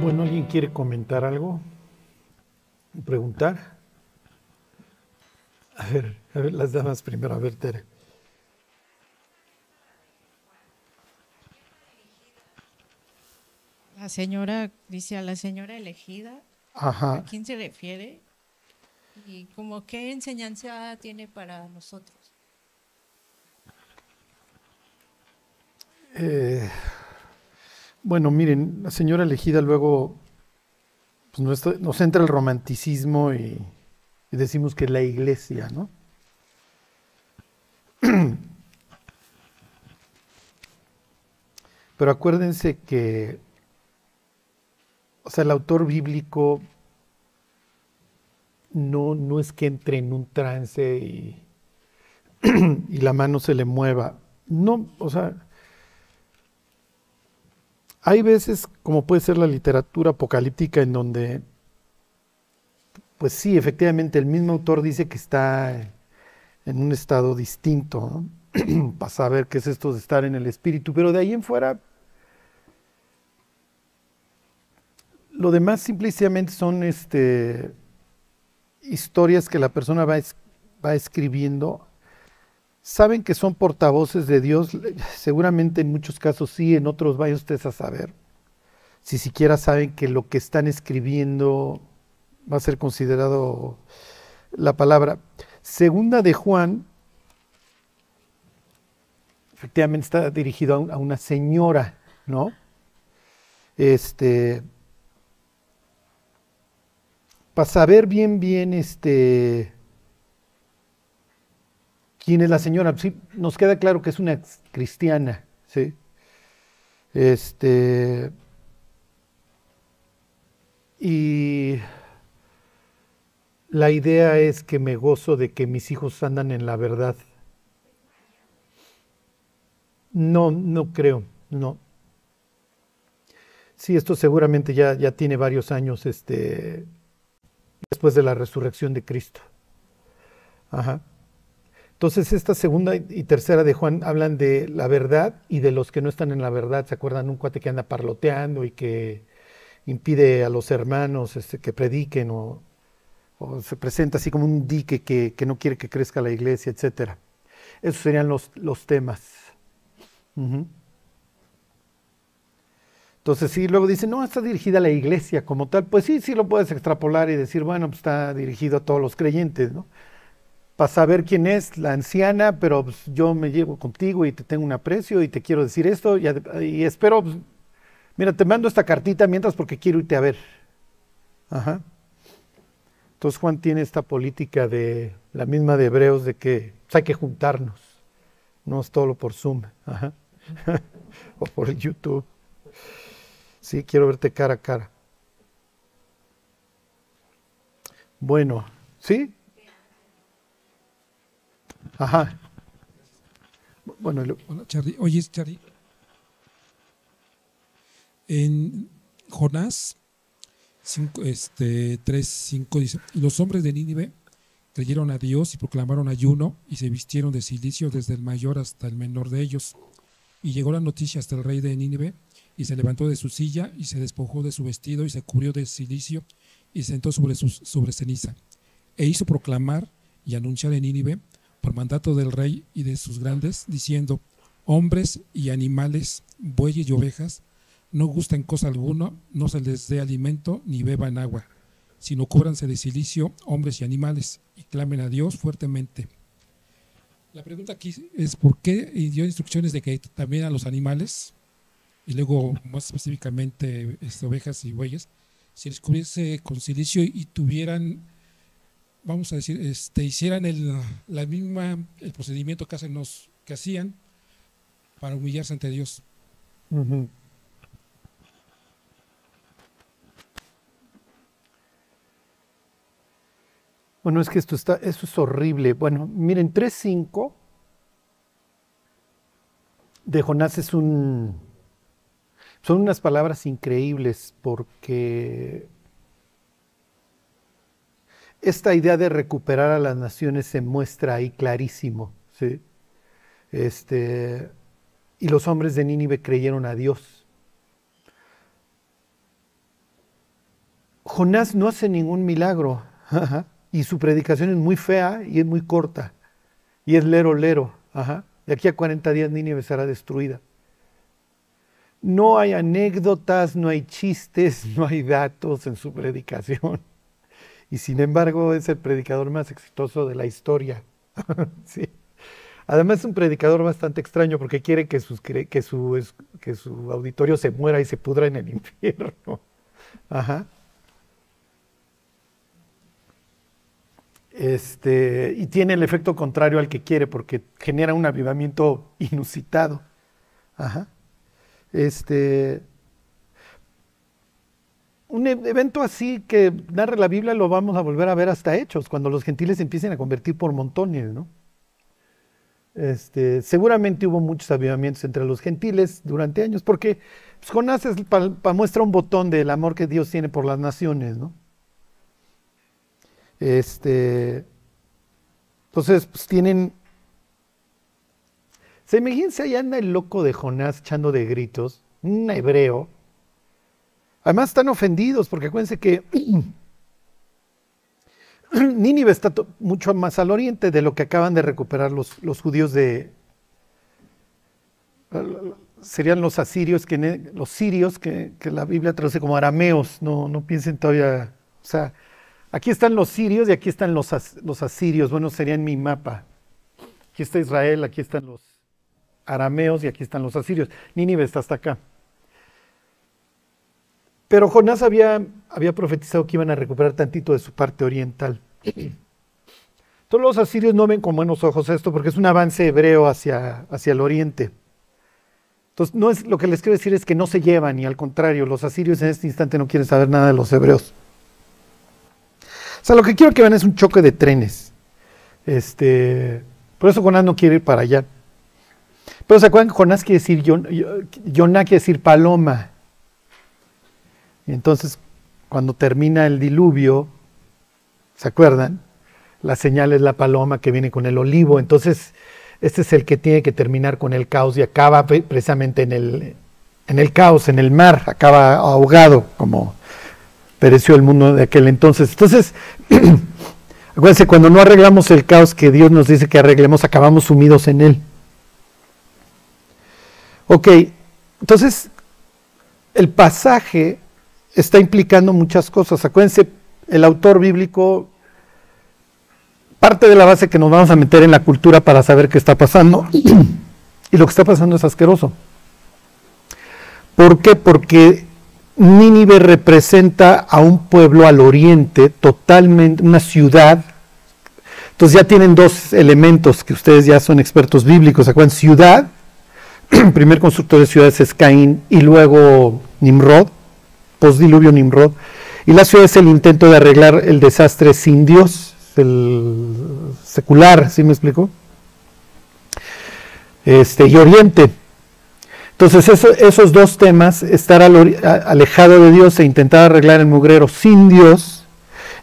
Bueno, ¿alguien quiere comentar algo? ¿Preguntar? A ver, a ver, las damas primero, a ver, Tere. La señora, dice a la señora elegida, Ajá. ¿a quién se refiere? ¿Y como qué enseñanza tiene para nosotros? Eh, bueno, miren, la señora elegida luego pues, nos, entra el romanticismo y, y decimos que es la iglesia, ¿no? Pero acuérdense que, o sea, el autor bíblico no, no es que entre en un trance y, y la mano se le mueva. No, o sea, hay veces, como puede ser la literatura apocalíptica, en donde, pues sí, efectivamente, el mismo autor dice que está en un estado distinto, ¿no? para saber qué es esto de estar en el espíritu, pero de ahí en fuera, lo demás simplemente son este, historias que la persona va, va escribiendo saben que son portavoces de Dios, seguramente en muchos casos sí, en otros vayan ustedes a saber. Si siquiera saben que lo que están escribiendo va a ser considerado la palabra. Segunda de Juan, efectivamente está dirigido a, una señora, ¿no? Este, para saber bien, bien, este, quién es la señora. Sí, nos queda claro que es una cristiana, ¿sí? Este. Y la idea es que me gozo de que mis hijos andan en la verdad. No, no creo, no. Sí, esto seguramente ya, ya tiene varios años este, después de la resurrección de Cristo. Ajá. Entonces, esta segunda y tercera de Juan hablan de la verdad y de los que no están en la verdad. ¿Se acuerdan? Un cuate que anda parloteando y que impide a los hermanos este, que prediquen o, se presenta así como un dique que, no quiere que crezca la iglesia, etc. Esos serían los, temas. Entonces, sí, luego dicen, no, está dirigida a la iglesia como tal. Pues sí, sí lo puedes extrapolar y decir, bueno, pues está dirigido a todos los creyentes, ¿no? Para saber quién es la anciana, pero pues, yo me llevo contigo y te tengo un aprecio y te quiero decir esto y, espero, pues, mira, te mando esta cartita mientras porque quiero irte a ver. Ajá. Entonces Juan tiene esta política de la misma de Hebreos de que pues, hay que juntarnos, no es todo por Zoom Ajá. o por YouTube. Sí, quiero verte cara a cara. Bueno, ¿sí? Ajá. Bueno, lo... Hola, Charlie. Oye, Charlie. En Jonás 5, este, 3, 5 dice, los hombres de Nínive creyeron a Dios y proclamaron ayuno y se vistieron de silicio desde el mayor hasta el menor de ellos. Y llegó la noticia hasta el rey de Nínive y se levantó de su silla y se despojó de su vestido y se cubrió de silicio y se sentó sobre, sus, sobre ceniza. E hizo proclamar y anunciar en Nínive mandato del rey y de sus grandes, diciendo, hombres y animales, bueyes y ovejas, no gustan cosa alguna, no se les dé alimento ni beban agua, sino cúbranse de silicio hombres y animales, y clamen a Dios fuertemente. La pregunta aquí es por qué dio instrucciones de que también a los animales, y luego más específicamente este, ovejas y bueyes, si les cubriese con silicio y tuvieran vamos a decir, este, hicieran el, la misma, el procedimiento que, hacen los, que hacían para humillarse ante Dios. Bueno, es que esto, está, esto es horrible. Bueno, miren, 3.5 de Jonás es un... Son unas palabras increíbles porque esta idea de recuperar a las naciones se muestra ahí clarísimo. Este, y los hombres de Nínive creyeron a Dios. Jonás no hace ningún milagro y su predicación es muy fea y es muy corta y es lero lero. Ajá. De aquí a 40 días Nínive será destruida. No hay anécdotas, no hay chistes, no hay datos en su predicación. Y sin embargo es el predicador más exitoso de la historia. sí. Además es un predicador bastante extraño porque quiere que, que, su, que su auditorio se muera y se pudra en el infierno. Ajá. Este, y tiene el efecto contrario al que quiere porque genera un avivamiento inusitado. Ajá. Este, un e-, evento así que narra la Biblia lo vamos a volver a ver hasta Hechos, cuando los gentiles empiecen a convertir por montones, ¿no? Este, seguramente hubo muchos avivamientos entre los gentiles durante años, porque pues, Jonás es muestra un botón del amor que Dios tiene por las naciones, ¿no? Este, entonces, pues tienen... Se imagínense, ahí anda el loco de Jonás echando de gritos, un hebreo. Además están ofendidos, porque acuérdense que Nínive está mucho más al oriente de lo que acaban de recuperar los, los judíos de... Serían los asirios, que, los sirios, que, la Biblia traduce como arameos, no, no piensen todavía... O sea, Aquí están los sirios y aquí están los, los asirios. Bueno, sería en mi mapa. Aquí está Israel, aquí están los arameos y aquí están los asirios. Nínive está hasta acá. Pero Jonás había, había profetizado que iban a recuperar tantito de su parte oriental. Todos los asirios no ven con buenos ojos esto porque es un avance hebreo hacia, hacia el oriente. Entonces, no es, lo que les quiero decir es que no se llevan, y al contrario, los asirios en este instante no quieren saber nada de los hebreos. O sea, lo que quiero que vean es un choque de trenes. Este, por eso Jonás no quiere ir para allá. Pero se acuerdan que Jonás quiere decir, Jonás quiere decir paloma. Y entonces, cuando termina el diluvio, ¿se acuerdan? La señal es la paloma que viene con el olivo. Entonces, este es el que tiene que terminar con el caos y acaba precisamente en el, en el caos, en el mar, acaba ahogado, como pereció el mundo de aquel entonces. Entonces, acuérdense, cuando no arreglamos el caos que Dios nos dice que arreglemos, acabamos sumidos en él. Ok, entonces el pasaje está implicando muchas cosas. Acuérdense, el autor bíblico parte de la base que nos vamos a meter en la cultura para saber qué está pasando. y lo que está pasando es asqueroso. ¿Por qué? Porque Nínive representa a un pueblo al oriente, totalmente, una ciudad. Entonces ya tienen dos elementos que ustedes ya son expertos bíblicos. ¿Se acuerdan? Ciudad, el primer constructor de ciudades es Caín y luego Nimrod, postdiluvio Nimrod. Y la ciudad es el intento de arreglar el desastre sin Dios, el secular, ¿sí me explico? Este, y Oriente. Entonces esos dos temas, estar alejado de Dios e intentar arreglar el mugrero sin Dios,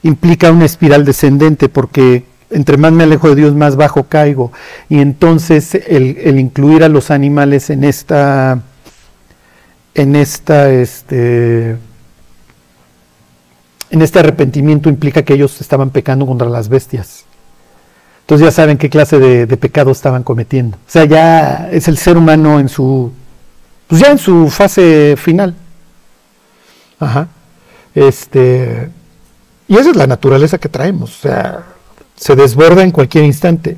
implica una espiral descendente porque entre más me alejo de Dios, más bajo caigo. Y entonces el, incluir a los animales en esta, en esta, este, en este arrepentimiento implica que ellos estaban pecando contra las bestias. Entonces ya saben qué clase de, pecado estaban cometiendo. O sea, ya es el ser humano en su pues ya en su fase final. Ajá. Este, y esa es la naturaleza que traemos, o sea, se desborda en cualquier instante.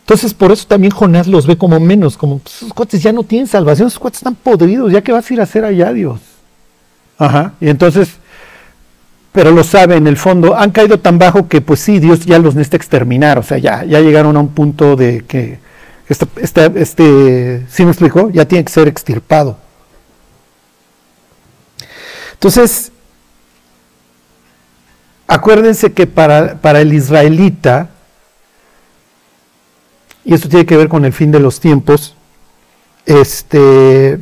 Entonces, por eso también Jonás los ve como menos, como pues, esos cuates ya no tienen salvación, esos cuates están podridos, ya que vas a ir a hacer allá, Dios. Ajá. Y entonces, pero lo sabe en el fondo, han caído tan bajo que pues sí, Dios ya los necesita exterminar, o sea, ya, ya llegaron a un punto de que este, este, este, ¿sí me explico? Ya tiene que ser extirpado. Entonces, acuérdense que para, para el israelita, y esto tiene que ver con el fin de los tiempos, este,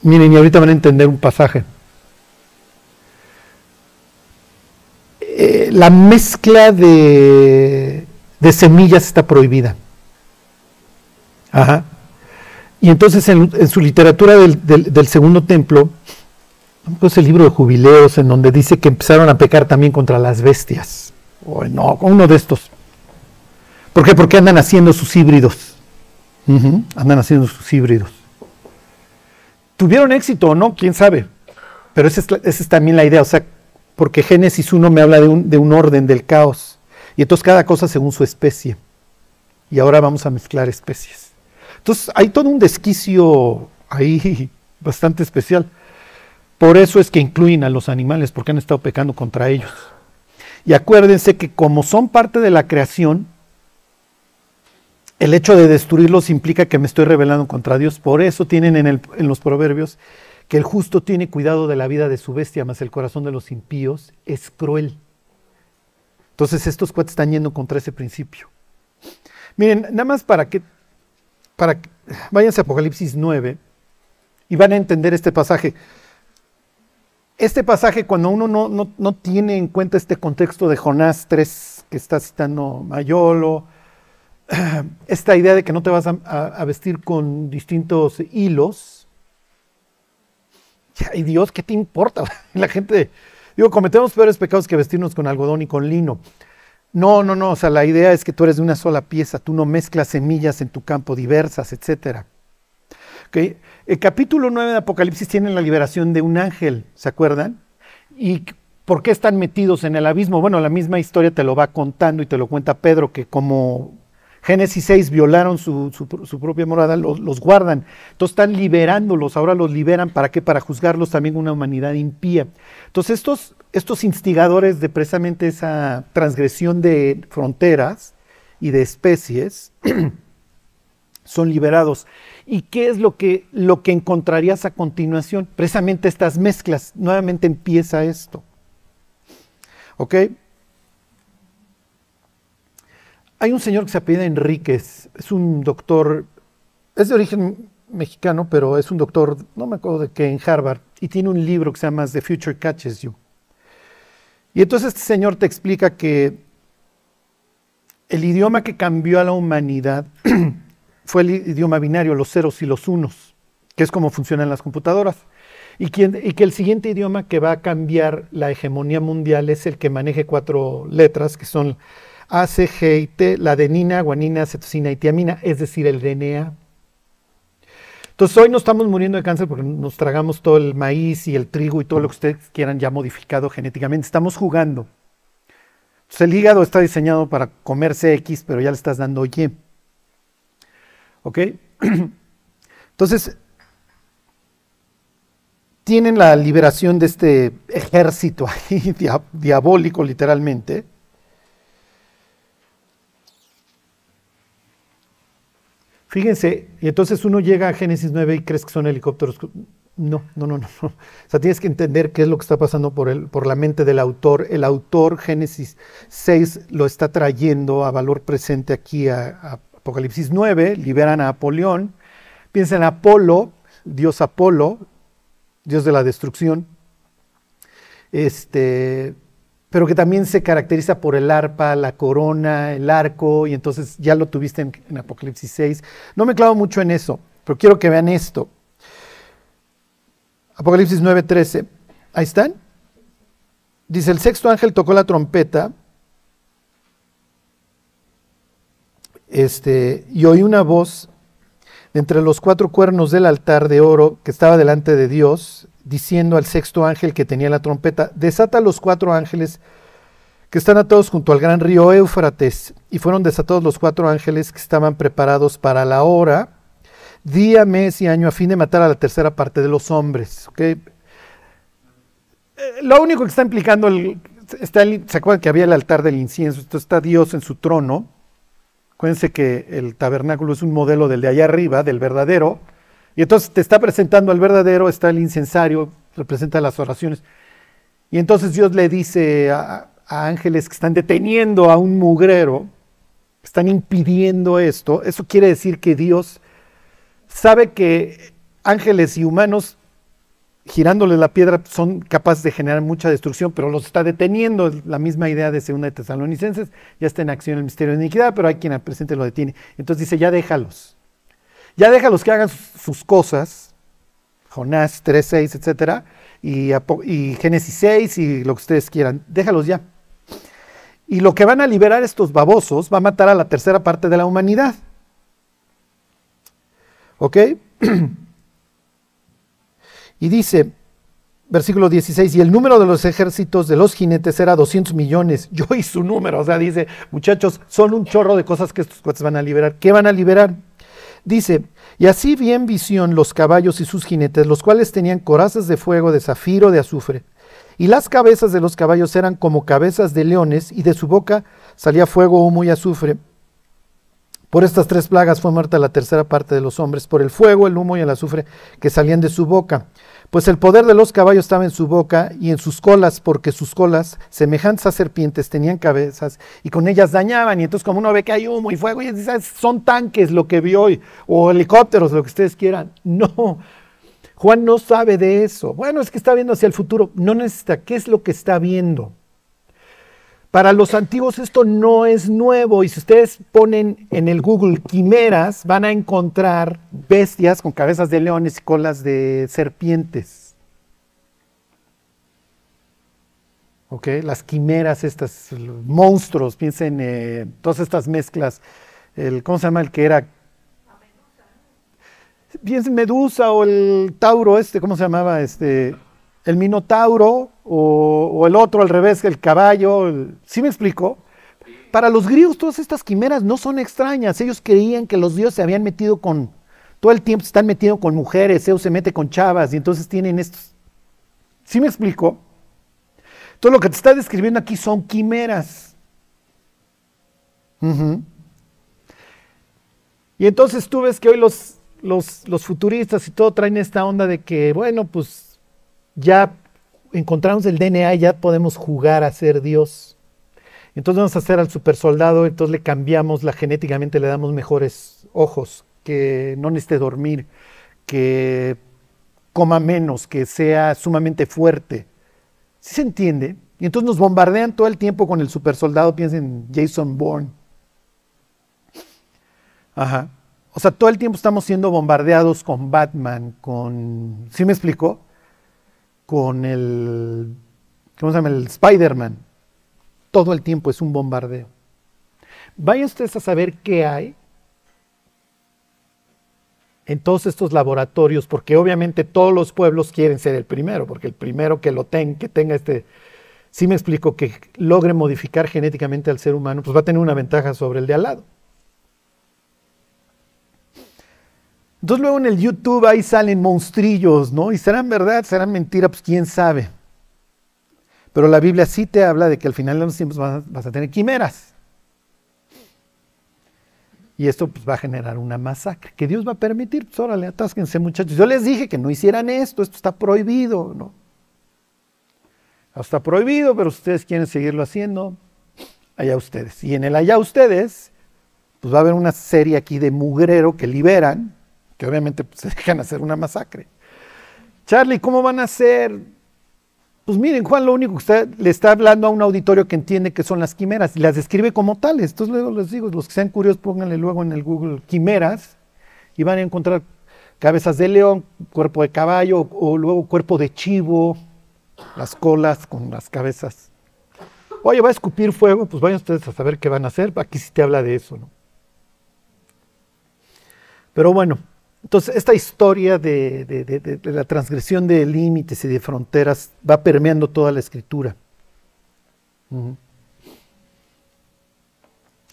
miren, y ahorita van a entender un pasaje. Eh, la mezcla de semillas está prohibida. Ajá. Y entonces en, su literatura del, segundo templo, pues el libro de jubileos en donde dice que empezaron a pecar también contra las bestias. O no, uno de estos. ¿Por qué? Porque andan haciendo sus híbridos. andan haciendo sus híbridos. ¿Tuvieron éxito o no? ¿Quién sabe? Pero esa es, también la idea. O sea, porque Génesis 1 me habla de un, de un orden del caos. Y entonces cada cosa según su especie. Y ahora vamos a mezclar especies. Entonces hay todo un desquicio ahí bastante especial. Por eso es que incluyen a los animales, porque han estado pecando contra ellos. Y acuérdense que como son parte de la creación, el hecho de destruirlos implica que me estoy rebelando contra Dios. Por eso tienen en, en, los proverbios que el justo tiene cuidado de la vida de su bestia, mas el corazón de los impíos es cruel. Entonces estos cuates están yendo contra ese principio. Miren, nada más para que, para que, váyanse a Apocalipsis 9 y van a entender este pasaje este pasaje, cuando uno no, tiene en cuenta este contexto de Jonás 3 que está citando Mayolo, esta idea de que no te vas a, vestir con distintos hilos, y Dios, ¿qué te importa? La gente, digo, cometemos peores pecados que vestirnos con algodón y con lino. No, no, no, o sea, la idea es que tú eres de una sola pieza, tú no mezclas semillas en tu campo diversas, etcétera. El capítulo 9 de Apocalipsis tiene la liberación de un ángel, ¿se acuerdan? ¿Y por qué están metidos en el abismo? Bueno, la misma historia te lo va contando y te lo cuenta Pedro, que como Génesis 6 violaron su, propia morada, los, guardan. Entonces están liberándolos, ahora los liberan, ¿para qué? Para juzgarlos también una humanidad impía. Entonces estos, estos instigadores de precisamente esa transgresión de fronteras y de especies son liberados. ¿Y qué es lo que, lo que encontrarías a continuación? Precisamente estas mezclas. Nuevamente empieza esto. ¿Ok? Hay un señor que se apellida Enríquez, es un doctor, es de origen mexicano, pero es un doctor, no me acuerdo de qué, en Harvard, y tiene un libro que se llama The Future Catches You. Y entonces este señor te explica que el idioma que cambió a la humanidad fue el idioma binario, los ceros y los unos, que es como funcionan las computadoras. Y, y, que el siguiente idioma que va a cambiar la hegemonía mundial es el que maneje cuatro letras, que son A, C, G y T, la adenina, guanina, cetosina y tiamina, es decir, el DNA. Entonces hoy no estamos muriendo de cáncer porque nos tragamos todo el maíz y el trigo y todo lo que ustedes quieran ya modificado genéticamente. Estamos jugando. Entonces el hígado está diseñado para comerse X, pero ya le estás dando Y. ¿Ok? Entonces, tienen la liberación de este ejército ahí, diabólico literalmente. Fíjense, y entonces uno llega a Génesis 9 y crees que son helicópteros. No, no, no, no. O sea, tienes que entender qué es lo que está pasando por, el, por la mente del autor. El autor, Génesis 6, lo está trayendo a valor presente aquí a Apocalipsis 9, liberan a Apolión. Piensa en Apolo, dios Apolo, dios de la destrucción, este, pero que también se caracteriza por el arpa, la corona, el arco, y entonces ya lo tuviste en, Apocalipsis 6. No me clavo mucho en eso, pero quiero que vean esto. Apocalipsis 9:13. Ahí están. Dice, el sexto ángel tocó la trompeta este, y oí una voz de entre los cuatro cuernos del altar de oro que estaba delante de Dios, diciendo al sexto ángel que tenía la trompeta, desata los cuatro ángeles que están atados junto al gran río Éufrates, y fueron desatados los cuatro ángeles que estaban preparados para la hora, día, mes y año, a fin de matar a la tercera parte de los hombres. Eh, lo único que está implicando, el, está ¿se acuerdan que había el altar del incienso? Esto está Dios en su trono, Acuérdense que el tabernáculo es un modelo del de allá arriba, del verdadero, y entonces te está presentando al verdadero, está el incensario, representa las oraciones. Y entonces Dios le dice a, ángeles que están deteniendo a un mugrero, están impidiendo esto. Eso quiere decir que Dios sabe que ángeles y humanos girándole la piedra son capaces de generar mucha destrucción, pero los está deteniendo. La misma idea de Segunda de Tesalonicenses, ya está en acción el misterio de iniquidad, pero hay quien al presente lo detiene. Entonces dice, ya déjalos. Ya déjalos que hagan sus cosas, Jonás 3, 6, etcétera, y, y Génesis 6 y lo que ustedes quieran. Déjalos ya. Y lo que van a liberar estos babosos va a matar a la tercera parte de la humanidad. ¿Ok? y dice, versículo 16, y el número de los ejércitos de los jinetes era 200 millones. Yo y su número, o sea, dice, muchachos, son un chorro de cosas que estos cuates van a liberar. ¿Qué van a liberar? Dice, y así vi en visión los caballos y sus jinetes, los cuales tenían corazas de fuego, de zafiro, de azufre. Y las cabezas de los caballos eran como cabezas de leones, y de su boca salía fuego, humo y azufre. Por estas tres plagas fue muerta la tercera parte de los hombres, por el fuego, el humo y el azufre que salían de su boca. Pues el poder de los caballos estaba en su boca y en sus colas, porque sus colas, semejantes a serpientes, tenían cabezas y con ellas dañaban. Y entonces como uno ve que hay humo y fuego, y dice, son tanques lo que vio hoy, o helicópteros, lo que ustedes quieran. No, Juan no sabe de eso. Bueno, es que está viendo hacia el futuro. No necesita, ¿qué es lo que está viendo? Para los antiguos esto no es nuevo y si ustedes ponen en el Google quimeras van a encontrar bestias con cabezas de leones y colas de serpientes. ¿Ok? Las quimeras, estas monstruos, piensen en eh, todas estas mezclas. El, ¿Cómo se llama el que era? Piensen Medusa o el Tauro este, ¿cómo se llamaba? Este, el Minotauro o, el otro al revés, el caballo. ¿Sí me explico? Para los griegos todas estas quimeras no son extrañas. Ellos creían que los dioses se habían metido con, todo el tiempo se están metiendo con mujeres, Zeus se mete con chavas y entonces tienen estos. ¿Sí me explico? Todo lo que te está describiendo aquí son quimeras. Y entonces tú ves que hoy los, los, los futuristas y todo traen esta onda de que, bueno, pues ya encontramos el DNA ya podemos jugar a ser Dios. Entonces vamos a hacer al super soldado, entonces le cambiamos la genéticamente, le damos mejores ojos, que no necesite dormir, que coma menos, que sea sumamente fuerte. ¿Sí se entiende? Y entonces nos bombardean todo el tiempo con el super soldado, piensen en Jason Bourne. Ajá. O sea, todo el tiempo estamos siendo bombardeados con Batman, con... ¿Sí me explicó? Con el, ¿cómo se llama? El Spider-Man. Todo el tiempo es un bombardeo. Vayan ustedes a saber qué hay en todos estos laboratorios, porque obviamente todos los pueblos quieren ser el primero, porque el primero que lo tenga, que tenga este, si me explico, que logre modificar genéticamente al ser humano, pues va a tener una ventaja sobre el de al lado. Entonces luego en el YouTube ahí salen monstrillos, ¿no? Y serán verdad, serán mentira, pues quién sabe. Pero la Biblia sí te habla de que al final de los tiempos vas, a tener quimeras. Y esto pues, va a generar una masacre que Dios va a permitir. Pues órale, atásquense muchachos. Yo les dije que no hicieran esto, esto está prohibido, ¿no? Está prohibido, pero ustedes quieren seguirlo haciendo, allá ustedes. Y en el allá ustedes, pues va a haber una serie aquí de mugrero que liberan que obviamente pues, se dejan hacer una masacre. Charlie, ¿cómo van a hacer? Pues miren, Juan lo único que usted le está hablando a un auditorio que entiende que son las quimeras y las describe como tales. Entonces luego les digo, los que sean curiosos, pónganle luego en el Google quimeras y van a encontrar cabezas de león, cuerpo de caballo o luego cuerpo de chivo, las colas con las cabezas. Oye, va a escupir fuego, pues vayan ustedes a saber qué van a hacer. Aquí sí te habla de eso, ¿no? Pero bueno, entonces, esta historia de, la transgresión de límites y de fronteras va permeando toda la escritura.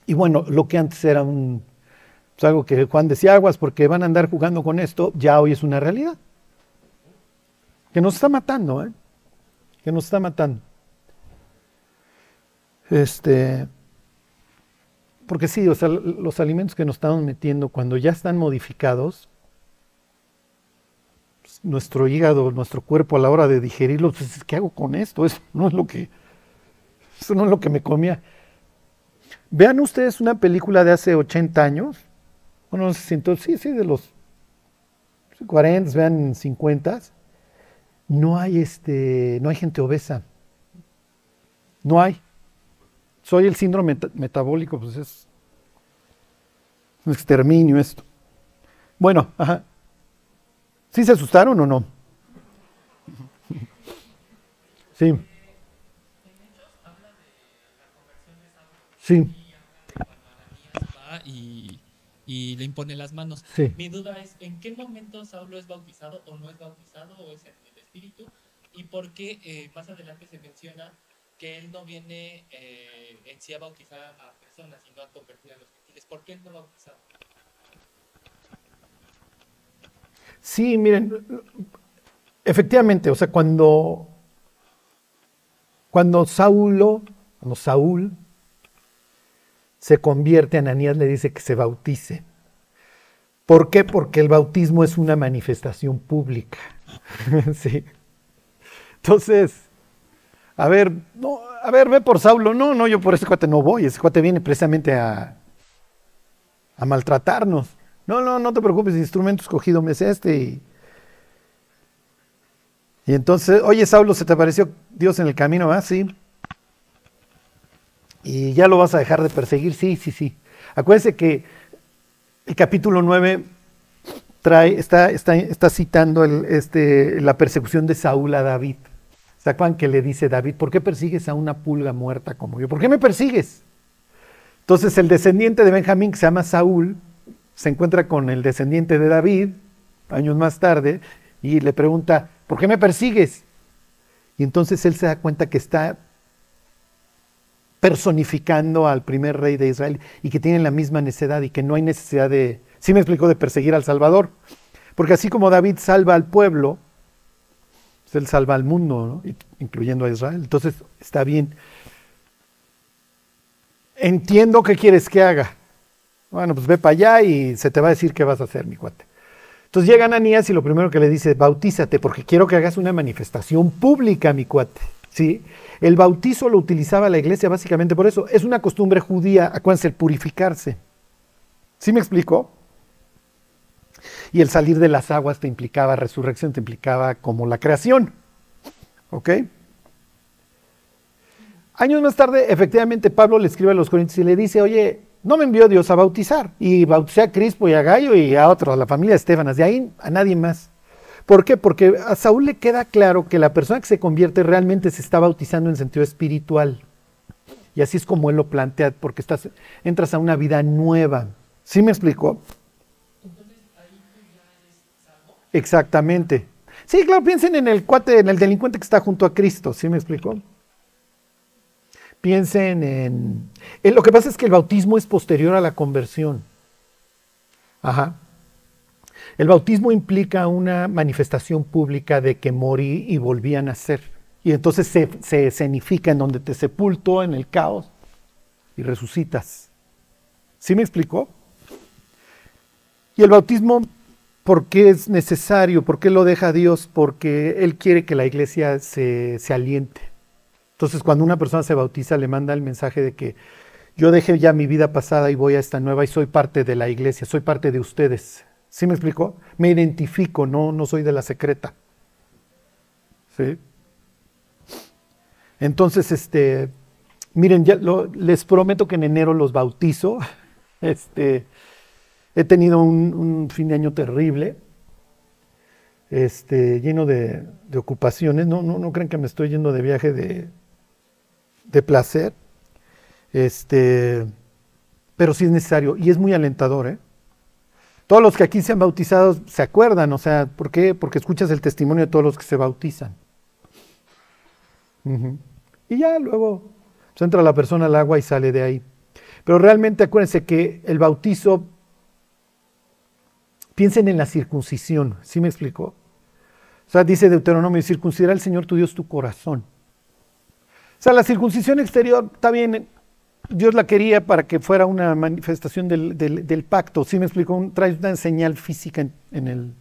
Y bueno, lo que antes era un, pues, algo que Juan decía aguas porque van a andar jugando con esto, ya hoy es una realidad. Que nos está matando, ¿eh? Que nos está matando. Este, porque sí, o sea, los alimentos que nos estamos metiendo cuando ya están modificados, nuestro hígado, nuestro cuerpo a la hora de digerirlo, pues, ¿qué hago con esto? Eso no es lo que, eso no es lo que me comía. Vean ustedes una película de hace 80 años, bueno, no sé si sí, sí, de los 40, vean 50, no hay este, no hay gente obesa. No hay. Soy el síndrome metabólico, pues es un exterminio esto. Bueno, ajá. ¿Sí se asustaron o no? Sí. Sí. Y, y le impone las manos. Sí. Mi duda es, ¿en qué momento Saulo es bautizado o no es bautizado o es en el Espíritu? ¿Y por qué eh, más adelante se menciona que él no viene eh, en sí a bautizar a personas, sino a convertir a los gentiles? ¿Por qué él no bautizado? Sí, miren, efectivamente, o sea, cuando, cuando Saulo, Saúl se convierte, Ananías le dice que se bautice. ¿Por qué? Porque el bautismo es una manifestación pública. sí. Entonces, a ver, no, a ver, ve por Saulo. No, no, yo por ese cuate no voy. Ese cuate viene precisamente a, a maltratarnos. No, no, no te preocupes, el instrumento escogido me es este. Y, y entonces, oye, Saulo, ¿se te apareció Dios en el camino? Ah, sí. ¿Y ya lo vas a dejar de perseguir? Sí, sí, sí. Acuérdense que el capítulo 9 trae, está, está, está citando el, este, la persecución de Saúl a David. ¿Se acuerdan que le dice David, ¿por qué persigues a una pulga muerta como yo? ¿Por qué me persigues? Entonces el descendiente de Benjamín, que se llama Saúl, se encuentra con el descendiente de David, años más tarde, y le pregunta, ¿por qué me persigues? Y entonces él se da cuenta que está personificando al primer rey de Israel y que tienen la misma necedad y que no hay necesidad de, sí me explico, de perseguir al Salvador. Porque así como David salva al pueblo, pues él salva al mundo, incluyendo a Israel. Entonces está bien. Entiendo qué quieres que haga. Bueno, pues ve para allá y se te va a decir qué vas a hacer, mi cuate. Entonces llega Ananías y lo primero que le dice, bautízate, porque quiero que hagas una manifestación pública, mi cuate. ¿Sí? El bautizo lo utilizaba la iglesia básicamente por eso. Es una costumbre judía, acuérdense, el purificarse. ¿Sí me explico? Y el salir de las aguas te implicaba resurrección, te implicaba como la creación. ¿Ok? Años más tarde, efectivamente, Pablo le escribe a los Corintios y le dice, oye, no me envió Dios a bautizar. Y bauticé a Crispo y a Gallo y a otros, a la familia Estefanas. De ahí a nadie más. ¿Por qué? Porque a Saúl le queda claro que la persona que se convierte realmente se está bautizando en sentido espiritual. Y así es como él lo plantea, porque estás, entras a una vida nueva. ¿Sí me explicó? Exactamente. Sí, claro, piensen en el cuate, en el delincuente que está junto a Cristo. ¿Sí me explicó? Piensen en. Lo que pasa es que el bautismo es posterior a la conversión. Ajá. El bautismo implica una manifestación pública de que morí y volví a nacer. Y entonces se, se escenifica en donde te sepulto en el caos y resucitas. ¿Sí me explicó? Y el bautismo, ¿por qué es necesario? ¿Por qué lo deja Dios? Porque Él quiere que la iglesia se, se aliente. Entonces, cuando una persona se bautiza, le manda el mensaje de que yo dejé ya mi vida pasada y voy a esta nueva y soy parte de la iglesia, soy parte de ustedes. ¿Sí me explico? Me identifico, no, no soy de la secreta. ¿Sí? Entonces, este, miren, ya les prometo que en enero los bautizo. Este, he tenido un, fin de año terrible, este, lleno de, de ocupaciones. No, no, no creen que me estoy yendo de viaje de, de placer. Este, pero sí es necesario y es muy alentador, ¿eh? Todos los que aquí se han bautizado se acuerdan, o sea, ¿por qué? Porque escuchas el testimonio de todos los que se bautizan. Y ya luego pues entra la persona al agua y sale de ahí. Pero realmente acuérdense que el bautizo, piensen en la circuncisión, ¿sí me explicó? O sea, dice Deuteronomio, circuncidará el Señor tu Dios tu corazón. O sea, la circuncisión exterior está bien, Dios la quería para que fuera una manifestación del, del, pacto. Sí me explicó, trae una señal física en, en, el,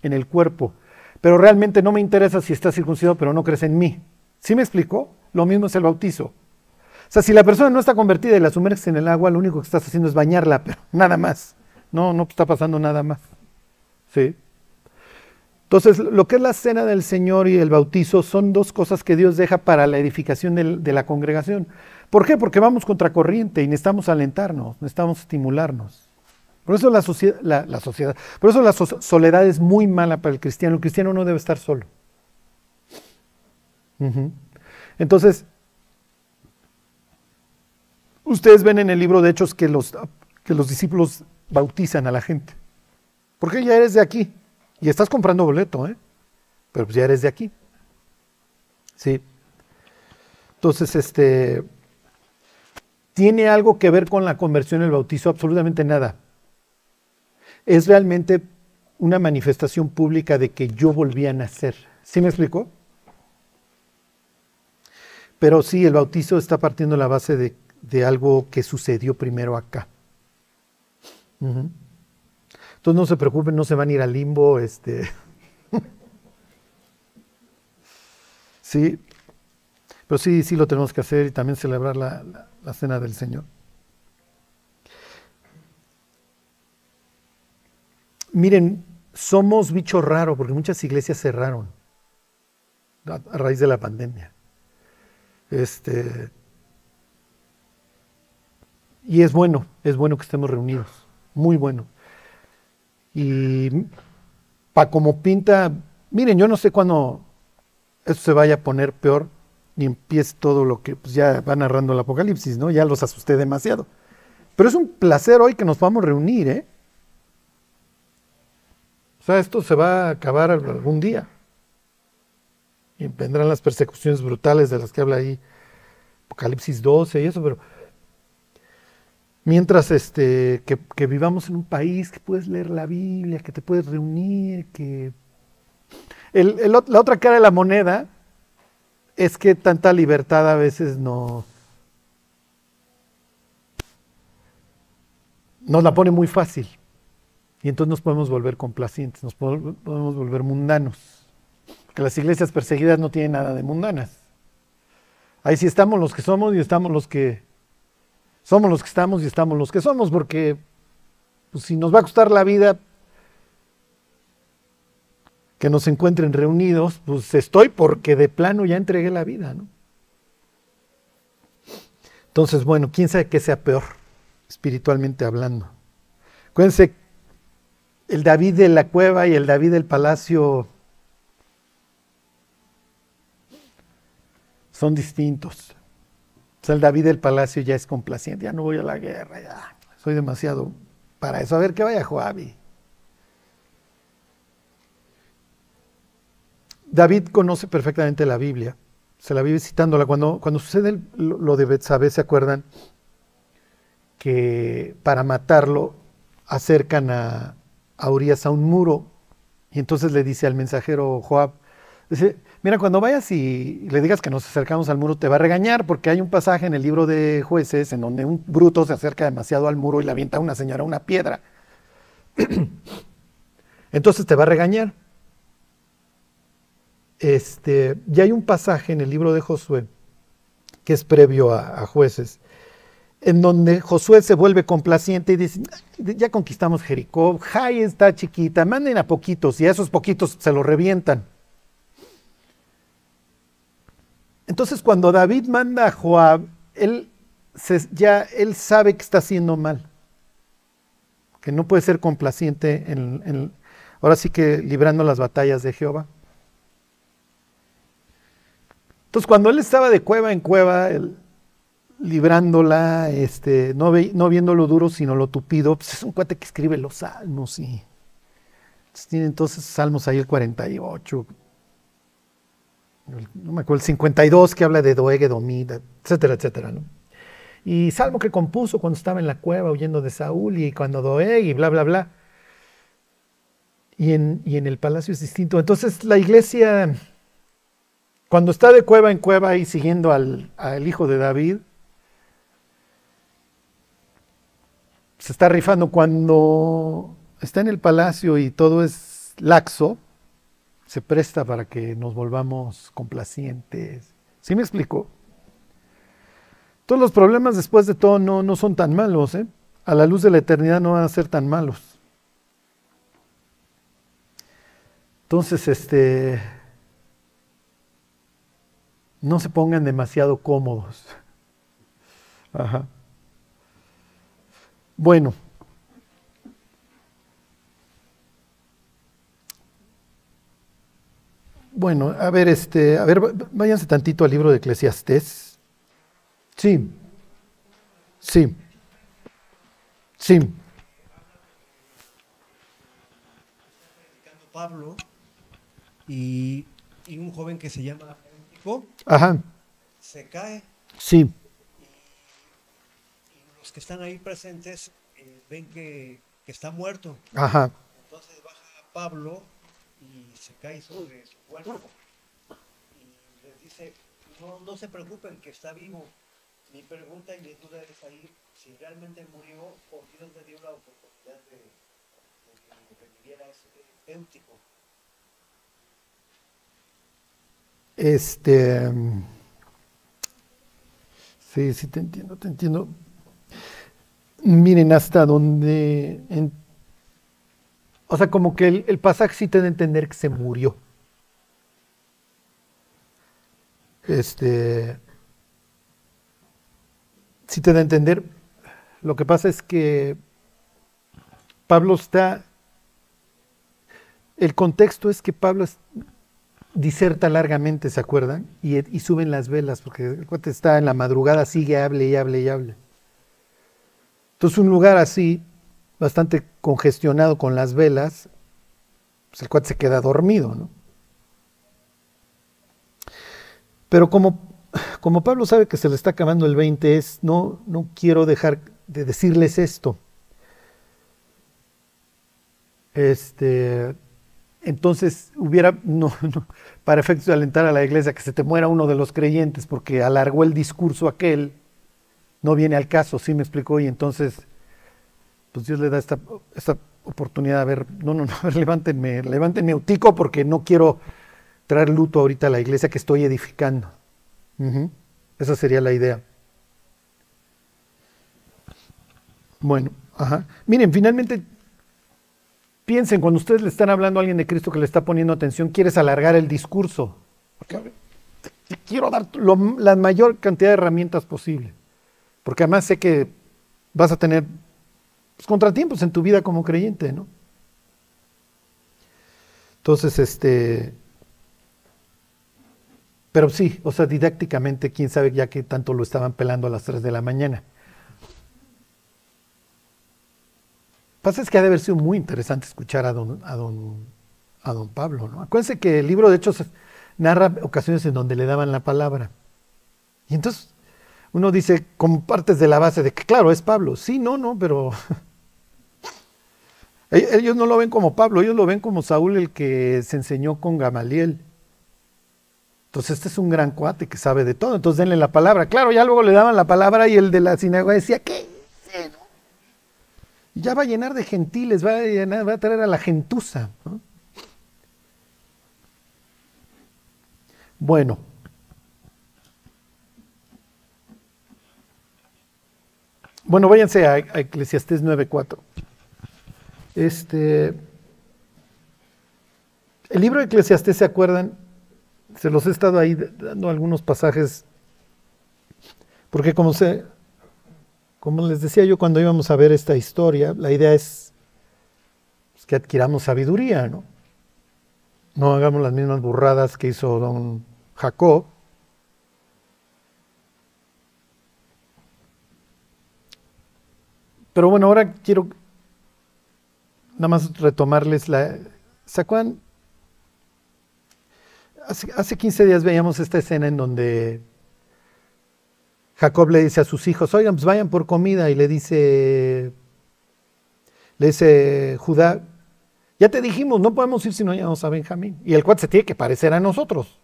en, el, cuerpo. Pero realmente no me interesa si está circuncidado, pero no crees en mí. ¿Sí me explicó? Lo mismo es el bautizo. O sea, si la persona no está convertida y la sumerges en el agua, lo único que estás haciendo es bañarla, pero nada más. No, no está pasando nada más. ¿Sí? Entonces, lo que es la cena del Señor y el bautizo son dos cosas que Dios deja para la edificación de, la congregación. ¿Por qué? Porque vamos contra corriente y necesitamos alentarnos, necesitamos estimularnos. Por eso la, sociedad, por eso la so- soledad es muy mala para el cristiano. El cristiano no debe estar solo. Entonces, ustedes ven en el libro de Hechos que los, que los discípulos bautizan a la gente. Porque ya eres de aquí. Y estás comprando boleto, ¿eh? Pero pues ya eres de aquí. Sí. Entonces, este. ¿Tiene algo que ver con la conversión el bautizo? Absolutamente nada. Es realmente una manifestación pública de que yo volví a nacer. ¿Sí me explicó? Pero sí, el bautizo está partiendo la base de, algo que sucedió primero acá. Entonces no se preocupen, no se van a ir al limbo. Este. sí, pero sí, sí lo tenemos que hacer y también celebrar la, la- cena del Señor. Miren, somos bicho raro porque muchas iglesias cerraron a, a raíz de la pandemia. Este, y es bueno, es bueno que estemos reunidos, muy bueno. Y para como pinta, miren, yo no sé cuándo esto se vaya a poner peor y empiece todo lo que pues, ya va narrando el Apocalipsis, ¿no? Ya los asusté demasiado. Pero es un placer hoy que nos podamos reunir, ¿eh? O sea, esto se va a acabar algún día. Y vendrán las persecuciones brutales de las que habla ahí Apocalipsis 12 y eso, pero mientras este, que, vivamos en un país que puedes leer la Biblia, que te puedes reunir, que... El- la otra cara de la moneda es que tanta libertad a veces no... Nos la pone muy fácil. Y entonces nos podemos volver complacientes, nos po- podemos volver mundanos. Porque las iglesias perseguidas no tienen nada de mundanas. Ahí sí estamos los que somos y estamos los que somos los que estamos y estamos los que somos, porque pues, si nos va a costar la vida que nos encuentren reunidos, pues estoy porque de plano ya entregué la vida, ¿no? Entonces, bueno, quién sabe qué sea peor, espiritualmente hablando. Acuérdense, el David de la cueva y el David del palacio son distintos. O sea, el David del palacio ya es complaciente, ya no voy a la guerra, ya soy demasiado para eso. A ver, que vaya Joabi. David conoce perfectamente la Biblia, se la vive citándola. Cuando, cuando sucede lo de Betsabé, ¿se acuerdan? Que para matarlo acercan a, a Urias a un muro y entonces le dice al mensajero Joab, dice, mira, cuando vayas y le digas que nos acercamos al muro, te va a regañar porque hay un pasaje en el libro de jueces en donde un bruto se acerca demasiado al muro y le avienta a una señora una piedra. Entonces te va a regañar. Este, y hay un pasaje en el libro de Josué, que es previo a, a jueces, en donde Josué se vuelve complaciente y dice, ya conquistamos Jericó, Jai está chiquita, manden a poquitos y a esos poquitos se lo revientan. Entonces cuando David manda a Joab, él ya él sabe que está haciendo mal, que no puede ser complaciente en, ahora sí que librando las batallas de Jehová. Entonces, cuando él estaba de cueva en cueva, él- librándola, este, no, no viendo lo duro, sino lo tupido, pues es un cuate que escribe los salmos y tiene entonces salmos ahí el 48, el- no me acuerdo, el 52 que habla de Doeg, Domida, etcétera, etcétera, ¿no? Y salmo que compuso cuando estaba en la cueva huyendo de Saúl y cuando Doeg y bla, bla, bla. Y en, y en el palacio es distinto. Entonces la iglesia cuando está de cueva en cueva y siguiendo al, al hijo de David, se está rifando. Cuando está en el palacio y todo es laxo, se presta para que nos volvamos complacientes. ¿Sí me explico? Todos los problemas después de todo no, no son tan malos, ¿eh? A la luz de la eternidad no van a ser tan malos. Entonces, este, no se pongan demasiado cómodos. Ajá. Bueno, Bueno, a ver, este, a ver, váyanse tantito al libro de Eclesiastés. Sí. Sí. Sí. Pablo y, y un joven que se llama Ajá. se cae Sí. y los que están ahí presentes eh, ven que, que está muerto. Ajá. Entonces baja Pablo y se cae sobre su cuerpo y les dice, no, no se preocupen que está vivo. Mi pregunta y mi duda es ahí si realmente murió o Dios le dio la oportunidad de, de que reviviera ese Eutico. Este. Sí, sí, te entiendo, te entiendo. Miren, hasta donde. O sea, como que el, el pasaje sí te da a entender que se murió. Este. Sí te da a entender. Lo que pasa es que Pablo está. El contexto es que Pablo diserta largamente, ¿se acuerdan? Y, y suben las velas, porque está en la madrugada, sigue, hable y hable y hable. Entonces, un lugar así, bastante congestionado con las velas, pues el cuate se queda dormido, ¿no? Pero como, como Pablo sabe que se le está acabando el 20, es, no, no quiero dejar de decirles esto. Este, entonces hubiera, no, no, para efectos de alentar a la iglesia, que se te muera uno de los creyentes porque alargó el discurso aquel, no viene al caso, ¿sí me explicó? Y entonces, pues Dios le da esta, esta oportunidad, a ver, no, no, no, a ver, levántenme, levántenme porque no quiero traer luto ahorita a la iglesia que estoy edificando. Esa sería la idea. Bueno, ajá. Miren, finalmente piensen, cuando ustedes le están hablando a alguien de Cristo que le está poniendo atención, quieres alargar el discurso. Porque, quiero dar lo- la mayor cantidad de herramientas posible. Porque además sé que vas a tener pues, contratiempos en tu vida como creyente, ¿no? Entonces, este. Pero sí, o sea, didácticamente, quién sabe ya que tanto lo estaban pelando a las 3 de la mañana. Pasa es que ha de haber sido muy interesante escuchar a don, a don, a don Pablo, ¿no? Acuérdense que el libro de Hechos narra ocasiones en donde le daban la palabra. Y entonces uno dice, como partes de la base de que, claro, es Pablo. Sí, no, no, pero ellos no lo ven como Pablo, ellos lo ven como Saúl el que se enseñó con Gamaliel. Entonces este es un gran cuate que sabe de todo, entonces denle la palabra. Claro, ya luego le daban la palabra y el de la sinagoga decía, ¿qué? Y ya va a llenar de gentiles, va a, traer a la gentuza. ¿no? Bueno. Bueno, váyanse a, a Eclesiastés 9.4. Este, el libro de Eclesiastés, ¿se acuerdan? Se los he estado ahí dando algunos pasajes, porque como se, como les decía yo cuando íbamos a ver esta historia, la idea es pues, que adquiramos sabiduría, ¿no? No hagamos las mismas burradas que hizo don Jacob. Pero bueno, ahora quiero nada más retomarles la... ¿Se acuerdan? Hace, hace 15 días veíamos esta escena en donde Jacob le dice a sus hijos, oigan, pues vayan por comida y le dice, le dice Judá, ya te dijimos, no podemos ir si no llevamos a Benjamín. Y el cuate se tiene que parecer a nosotros.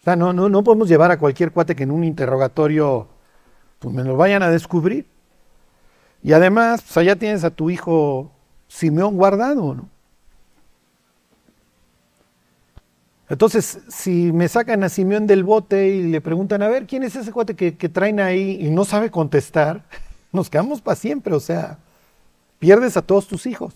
O sea, no, no, no podemos llevar a cualquier cuate que en un interrogatorio pues me lo vayan a descubrir. Y además, pues allá tienes a tu hijo Simeón guardado, ¿no? Entonces, si me sacan a Simeón del bote y le preguntan, a ver, ¿quién es ese cuate que, que traen ahí? Y no sabe contestar, nos quedamos para siempre, o sea, pierdes a todos tus hijos.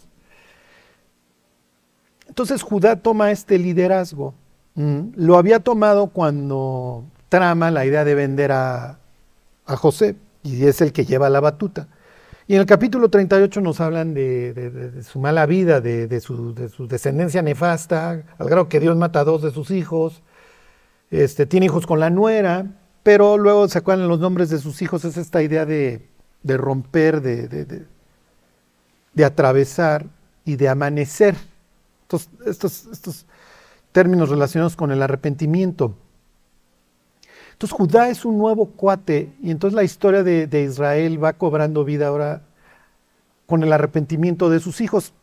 Entonces Judá toma este liderazgo. Lo había tomado cuando trama la idea de vender a, a José y es el que lleva la batuta. Y en el capítulo 38 nos hablan de, su mala vida, de, su, de su descendencia nefasta, al grado que Dios mata a dos de sus hijos, este, tiene hijos con la nuera, pero luego se acuerdan los nombres de sus hijos, es esta idea de, romper, de, atravesar y de amanecer. Estos términos relacionados con el arrepentimiento. Entonces Judá es un nuevo cuate y entonces la historia de, Israel va cobrando vida ahora con el arrepentimiento de sus hijos,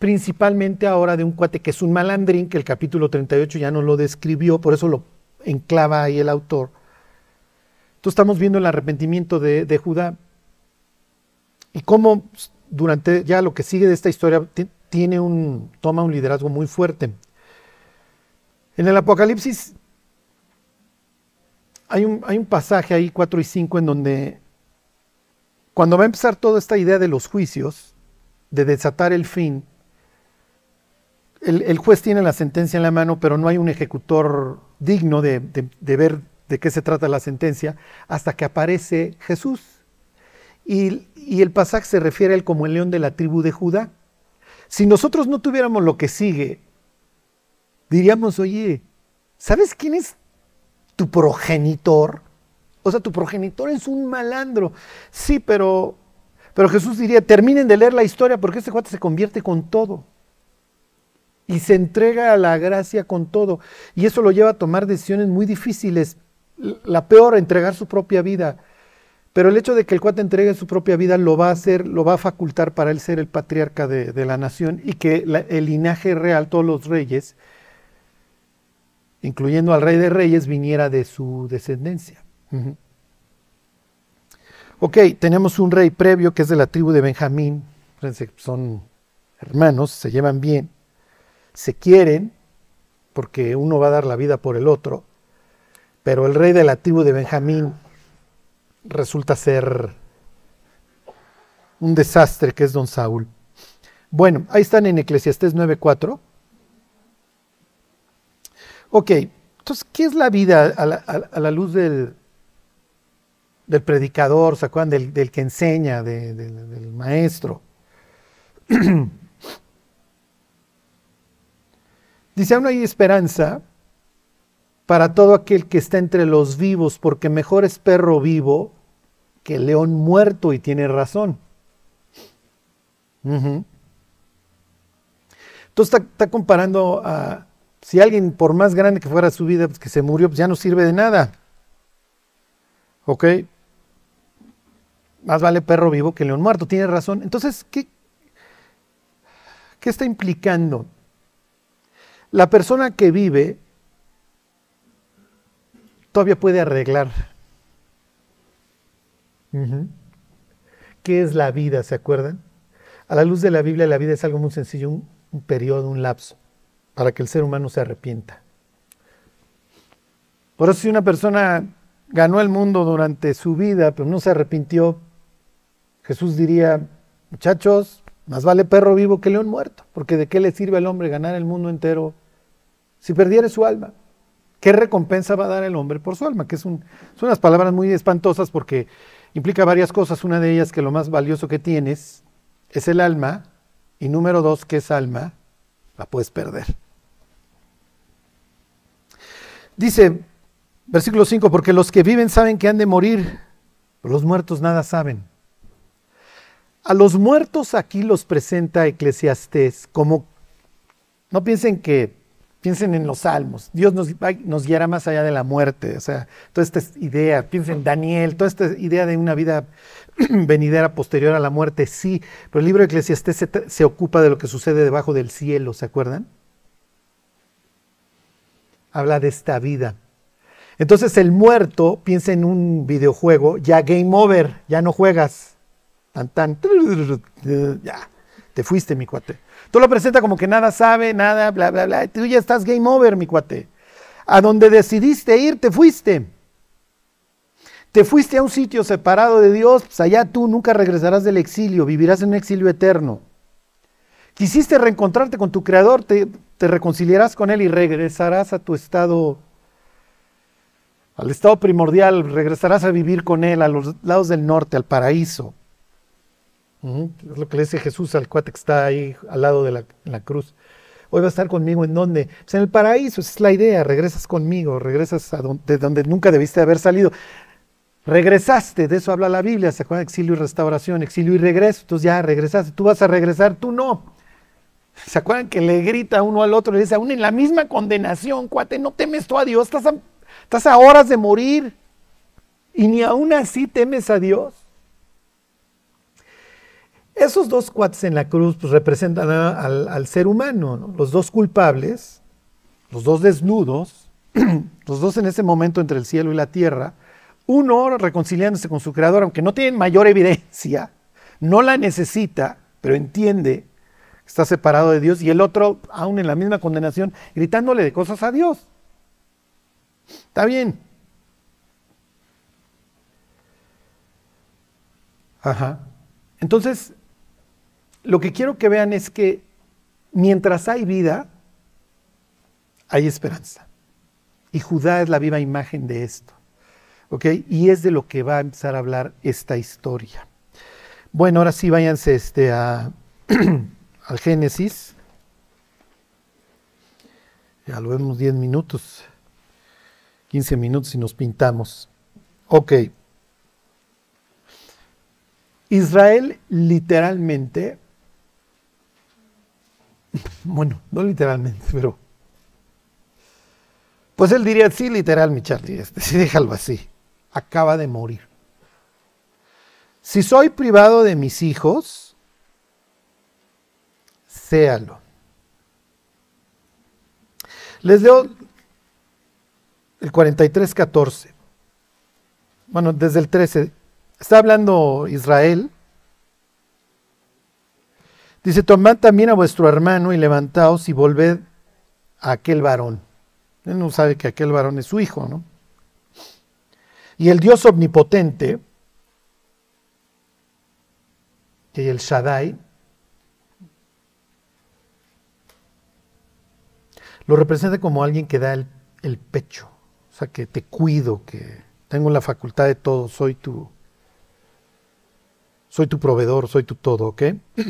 principalmente ahora de un cuate que es un malandrín, que el capítulo 38 ya no lo describió, por eso lo enclava ahí el autor. Entonces estamos viendo el arrepentimiento de, de Judá y cómo pues, durante ya lo que sigue de esta historia ti- tiene un, toma un liderazgo muy fuerte. En el Apocalipsis hay un, hay un pasaje ahí, 4 y 5, en donde cuando va a empezar toda esta idea de los juicios, de desatar el fin, el, el juez tiene la sentencia en la mano, pero no hay un ejecutor digno de, de- ver de qué se trata la sentencia, hasta que aparece Jesús. Y, y el pasaje se refiere a él como el león de la tribu de Judá. Si nosotros no tuviéramos lo que sigue, diríamos, oye, ¿sabes quién es tu progenitor? O sea, tu progenitor es un malandro. Sí, pero, pero Jesús diría, terminen de leer la historia porque este cuate se convierte con todo. Y se entrega a la gracia con todo. Y eso lo lleva a tomar decisiones muy difíciles. La peor, entregar su propia vida. Pero el hecho de que el cuate entregue su propia vida lo va a hacer, lo va a facultar para él ser el patriarca de, la nación y que el linaje real, todos los reyes, incluyendo al rey de reyes, viniera de su descendencia. Ok, tenemos un rey previo que es de la tribu de Benjamín. Son hermanos, se llevan bien, se quieren, porque uno va a dar la vida por el otro. Pero el rey de la tribu de Benjamín resulta ser un desastre que es don Saúl. Bueno, ahí están en Eclesiastés 9.4. Ok, entonces, ¿qué es la vida a la, luz del, del predicador, ¿se acuerdan? Del, que enseña, de- del- maestro. Dice, aún hay esperanza para todo aquel que está entre los vivos, porque mejor es perro vivo que león muerto y tiene razón. Entonces está comparando a, si alguien por más grande que fuera su vida, pues, que se murió, pues ya no sirve de nada. ¿Ok? Más vale perro vivo que león muerto, tiene razón. Entonces, ¿qué, qué está implicando? La persona que vive todavía puede arreglar. ¿Qué es la vida? ¿Se acuerdan? A la luz de la Biblia, la vida es algo muy sencillo, un, un periodo, un lapso, para que el ser humano se arrepienta. Por eso si una persona ganó el mundo durante su vida, pero no se arrepintió, Jesús diría, muchachos, más vale perro vivo que león muerto, porque de qué le sirve al hombre ganar el mundo entero si perdiere su alma. ¿Qué recompensa va a dar el hombre por su alma? Que es son unas palabras muy espantosas porque implica varias cosas. Una de ellas que lo más valioso que tienes es el alma. Y número dos, que es alma, la puedes perder. Dice, versículo 5, porque los que viven saben que han de morir, pero los muertos nada saben. A los muertos aquí los presenta Eclesiastés como, no piensen que, piensen en los salmos, Dios nos, nos guiará más allá de la muerte, o sea, toda esta idea, piensen en Daniel, toda esta idea de una vida venidera posterior a la muerte, sí, pero el libro de Eclesiastés se, se ocupa de lo que sucede debajo del cielo, ¿se acuerdan? Habla de esta vida. Entonces el muerto, piensa en un videojuego, ya game over, ya no juegas. Tan, tan, ya, te fuiste, mi cuate. Tú lo presenta como que nada sabe, nada, bla, bla, bla. Tú ya estás game over, mi cuate. A donde decidiste ir, te fuiste. Te fuiste a un sitio separado de Dios, pues allá tú nunca regresarás del exilio, vivirás en un exilio eterno. Quisiste reencontrarte con tu Creador, te, reconciliarás con Él y regresarás a tu estado, al estado primordial, regresarás a vivir con Él a los lados del norte, al paraíso. Es lo que le dice Jesús al cuate que está ahí al lado de la, cruz. Hoy va a estar conmigo en dónde? Pues en el paraíso, esa es la idea. Regresas conmigo, regresas de donde nunca debiste haber salido. Regresaste, de eso habla la Biblia, ¿se acuerdan? Exilio y restauración, exilio y regreso. Entonces ya regresaste, tú vas a regresar, tú no. ¿Se acuerdan que le grita uno al otro? Le dice, aún en la misma condenación, cuate, no temes tú a Dios, estás a, estás a horas de morir. Y ni aún así temes a Dios. Esos dos cuates en la cruz pues, representan al, ser humano, ¿no? los dos culpables, los dos desnudos, los dos en ese momento entre el cielo y la tierra, uno reconciliándose con su creador, aunque no tiene mayor evidencia, no la necesita, pero entiende está separado de Dios, y el otro, aún en la misma condenación, gritándole de cosas a Dios. Está bien. Ajá. Entonces, lo que quiero que vean es que mientras hay vida, hay esperanza. Y Judá es la viva imagen de esto. ¿Ok? Y es de lo que va a empezar a hablar esta historia. Bueno, ahora sí váyanse este, a, al Génesis. Ya lo vemos 10 minutos, 15 minutos y nos pintamos. Ok. Israel literalmente, bueno, no literalmente, pero pues él diría, sí, literal, mi Charlie, este, sí, déjalo así. Acaba de morir. Si soy privado de mis hijos, séalo. Les leo el 43-14. Bueno, desde el 13. Está hablando Israel. Dice, tomad también a vuestro hermano y levantaos y volved a aquel varón. Él no sabe que aquel varón es su hijo, ¿no? Y el Dios omnipotente, que el Shaddai, lo representa como alguien que da el, pecho, o sea, que te cuido, que tengo la facultad de todo, soy tu, soy tu proveedor, soy tu todo, ¿ok?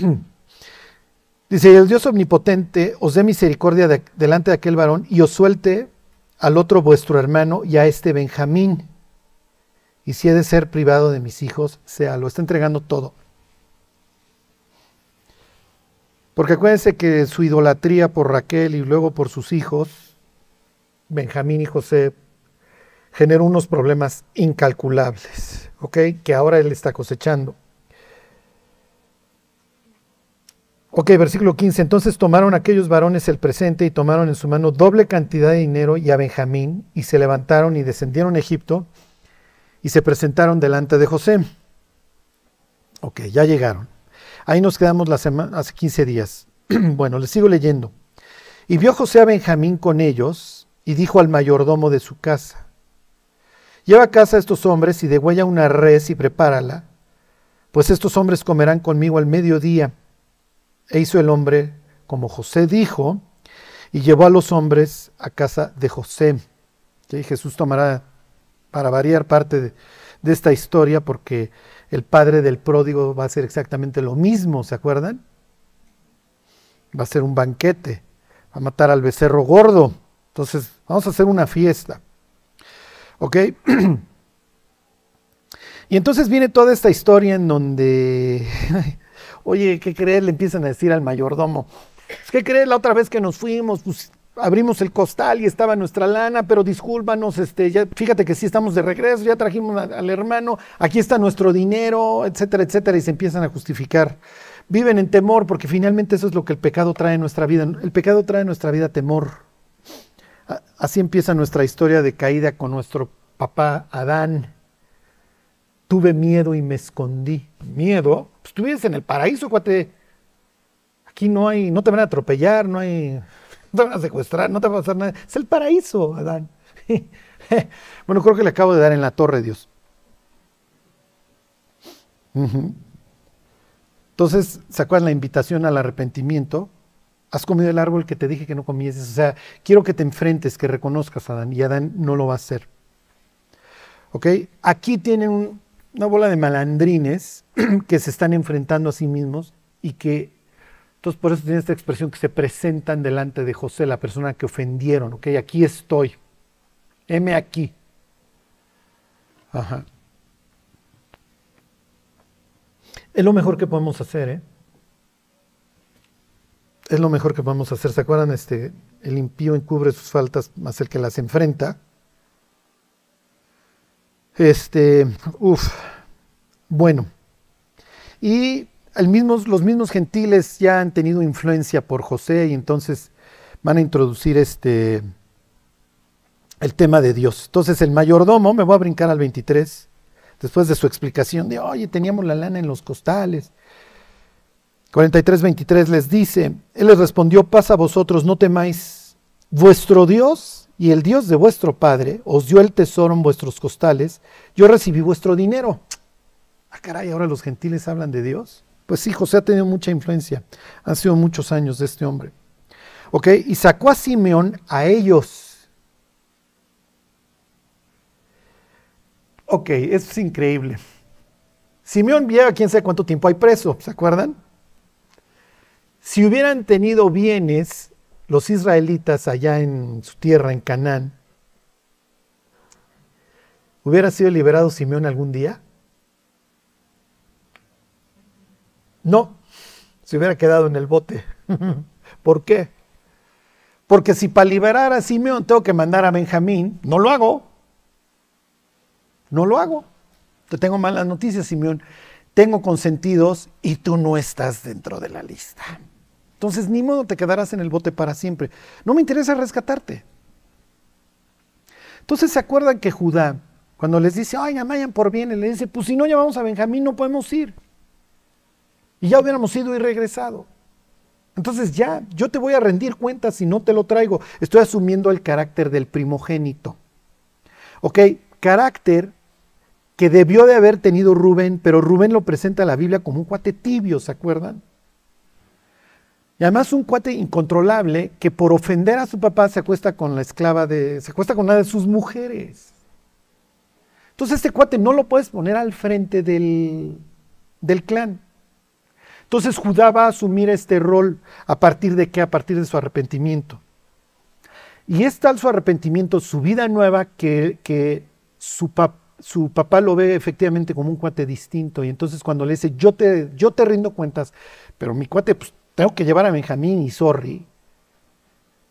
Dice, el Dios omnipotente os dé misericordia de- delante de aquel varón y os suelte al otro vuestro hermano y a este Benjamín. Y si he de ser privado de mis hijos, sea, lo está entregando todo. Porque acuérdense que su idolatría por Raquel y luego por sus hijos, Benjamín y José, generó unos problemas incalculables, ¿ok? Que ahora él está cosechando. Ok, versículo 15. Entonces tomaron aquellos varones el presente y tomaron en su mano doble cantidad de dinero y a Benjamín y se levantaron y descendieron a Egipto y se presentaron delante de José. Ok, ya llegaron. Ahí nos quedamos la semana, hace 15 días. bueno, les sigo leyendo. Y vio José a Benjamín con ellos y dijo al mayordomo de su casa, lleva a casa a estos hombres y degüella una res y prepárala, pues estos hombres comerán conmigo al mediodía. E hizo el hombre como José dijo, y llevó a los hombres a casa de José. Jesús tomará para variar parte de esta historia, porque el padre del pródigo va a hacer exactamente lo mismo, ¿se acuerdan? Va a ser un banquete, va a matar al becerro gordo. Entonces, vamos a hacer una fiesta. ¿Ok? y entonces viene toda esta historia en donde Oye, ¿qué crees? Le empiezan a decir al mayordomo. ¿Qué crees? La otra vez que nos fuimos, pues abrimos el costal y estaba nuestra lana, pero discúlpanos, este, fíjate que sí estamos de regreso, ya trajimos al hermano, aquí está nuestro dinero, etcétera, etcétera, y se empiezan a justificar. Viven en temor porque finalmente eso es lo que el pecado trae en nuestra vida. El pecado trae en nuestra vida temor. Así empieza nuestra historia de caída con nuestro papá Adán. Tuve miedo y me escondí. Miedo, pues tú vives en el paraíso, cuate. Aquí no hay, no te van a atropellar, no hay, no te van a secuestrar, no te va a pasar nada. Es el paraíso, Adán. bueno, creo que le acabo de dar en la torre, Dios. Entonces, ¿sacan la invitación al arrepentimiento? Has comido el árbol que te dije que no comieses. O sea, quiero que te enfrentes, que reconozcas a Adán. Y Adán no lo va a hacer. ¿Ok? Aquí tienen un, una bola de malandrines que se están enfrentando a sí mismos y que, entonces por eso tiene esta expresión que se presentan delante de José, la persona que ofendieron, ok, aquí estoy, heme aquí. Ajá. Es lo mejor que podemos hacer, ¿eh? Es lo mejor que podemos hacer. ¿Se acuerdan? Este, el impío encubre sus faltas más el que las enfrenta. Este, uff, bueno. Y los mismos gentiles ya han tenido influencia por José y entonces van a introducir este, el tema de Dios. Entonces el mayordomo, me voy a brincar al 23, después de su explicación de, oye, teníamos la lana en los costales. 43, 23 les dice, Él les respondió, pasa a vosotros, no temáis, vuestro Dios y el Dios de vuestro Padre os dio el tesoro en vuestros costales, yo recibí vuestro dinero. Ah, caray, ahora los gentiles hablan de Dios. Pues sí, José ha tenido mucha influencia. Han sido muchos años de este hombre. Ok, y sacó a Simeón a ellos. Ok, es increíble. Simeón lleva quién sabe cuánto tiempo hay preso, ¿se acuerdan? Si hubieran tenido bienes, los israelitas allá en su tierra, en Canaán, ¿hubiera sido liberado Simeón algún día? No, se hubiera quedado en el bote. ¿Por qué? Porque si para liberar a Simeón tengo que mandar a Benjamín, no lo hago. No lo hago. Te tengo malas noticias, Simeón. Tengo consentidos y tú no estás dentro de la lista. Entonces, ni modo te quedarás en el bote para siempre. No me interesa rescatarte. Entonces, ¿se acuerdan que Judá, cuando les dice, ay, vayan por bien, le dice, pues si no llevamos a Benjamín, no podemos ir. Y ya hubiéramos ido y regresado. Entonces ya, yo te voy a rendir cuentas si no te lo traigo. Estoy asumiendo el carácter del primogénito. ¿Ok? Carácter que debió de haber tenido Rubén, pero Rubén lo presenta a la Biblia como un cuate tibio, ¿se acuerdan? Y además un cuate incontrolable que por ofender a su papá se acuesta con la esclava de, se acuesta con una de sus mujeres. Entonces este cuate no lo puedes poner al frente del, del clan. Entonces Judá va a asumir este rol a partir de qué? A partir de su arrepentimiento. Y es tal su arrepentimiento, su vida nueva, que, que su, su, papá lo ve efectivamente como un cuate distinto. Y entonces cuando le dice, yo te, yo te rindo cuentas, pero mi cuate pues, tengo que llevar a Benjamín y Sorry.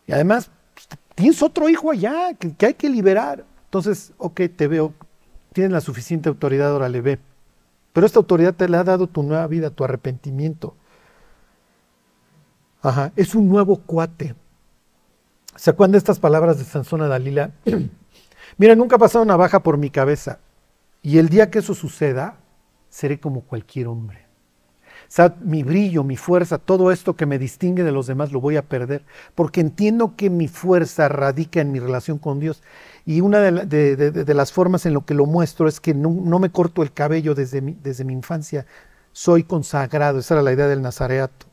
Y además, pues, tienes otro hijo allá que, hay que liberar. Entonces, ok, te veo, tienes la suficiente autoridad, ahora le ve. Pero esta autoridad te la ha dado tu nueva vida, tu arrepentimiento. Ajá, es un nuevo cuate. ¿Se acuerdan de estas palabras de Sansón a Dalila? Mira, nunca ha pasado una baja por mi cabeza. Y el día que eso suceda, seré como cualquier hombre mi brillo, mi fuerza, todo esto que me distingue de los demás lo voy a perder, porque entiendo que mi fuerza radica en mi relación con Dios. Y una de, las formas en lo que lo muestro es que no, me corto el cabello desde mi, desde mi infancia, soy consagrado, esa era la idea del nazareato.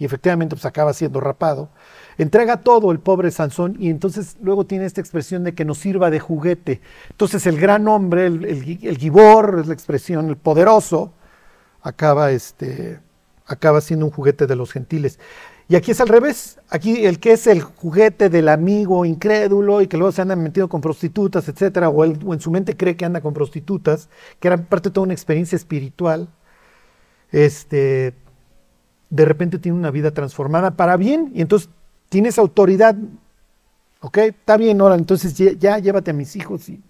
Y efectivamente pues acaba siendo rapado. Entrega todo el pobre Sansón y entonces luego tiene esta expresión de que nos sirva de juguete. Entonces el gran hombre, el, el, el gibor, es la expresión, el poderoso, acaba, este, acaba siendo un juguete de los gentiles. Y aquí es al revés. Aquí el que es el juguete del amigo incrédulo y que luego se anda metido con prostitutas, etcétera, o, en su mente cree que anda con prostitutas, que era parte de toda una experiencia espiritual, este, de repente tiene una vida transformada para bien y entonces tienes autoridad. ¿Ok? Está bien, ahora entonces ya, ya llévate a mis hijos y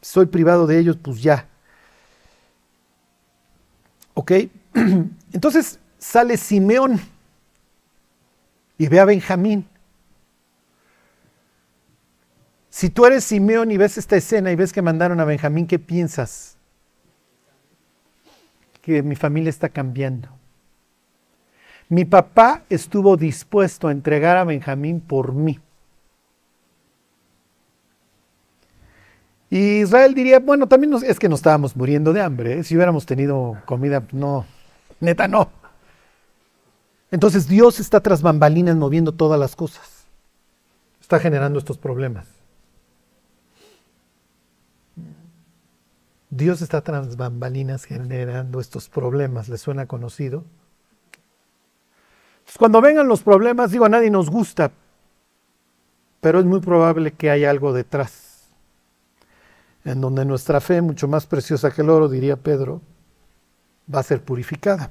soy privado de ellos, pues ya. ¿Ok? Entonces sale Simeón y ve a Benjamín. Si tú eres Simeón y ves esta escena y ves que mandaron a Benjamín, ¿qué piensas? Que mi familia está cambiando. Mi papá estuvo dispuesto a entregar a Benjamín por mí. Y Israel diría, bueno, también es que nos estábamos muriendo de hambre. ¿eh? Si hubiéramos tenido comida, no, neta no. Entonces Dios está tras bambalinas moviendo todas las cosas. Está generando estos problemas. Dios está tras bambalinas generando estos problemas. ¿Les suena conocido? Cuando vengan los problemas, digo, a nadie nos gusta, pero es muy probable que haya algo detrás, en donde nuestra fe, mucho más preciosa que el oro, diría Pedro, va a ser purificada.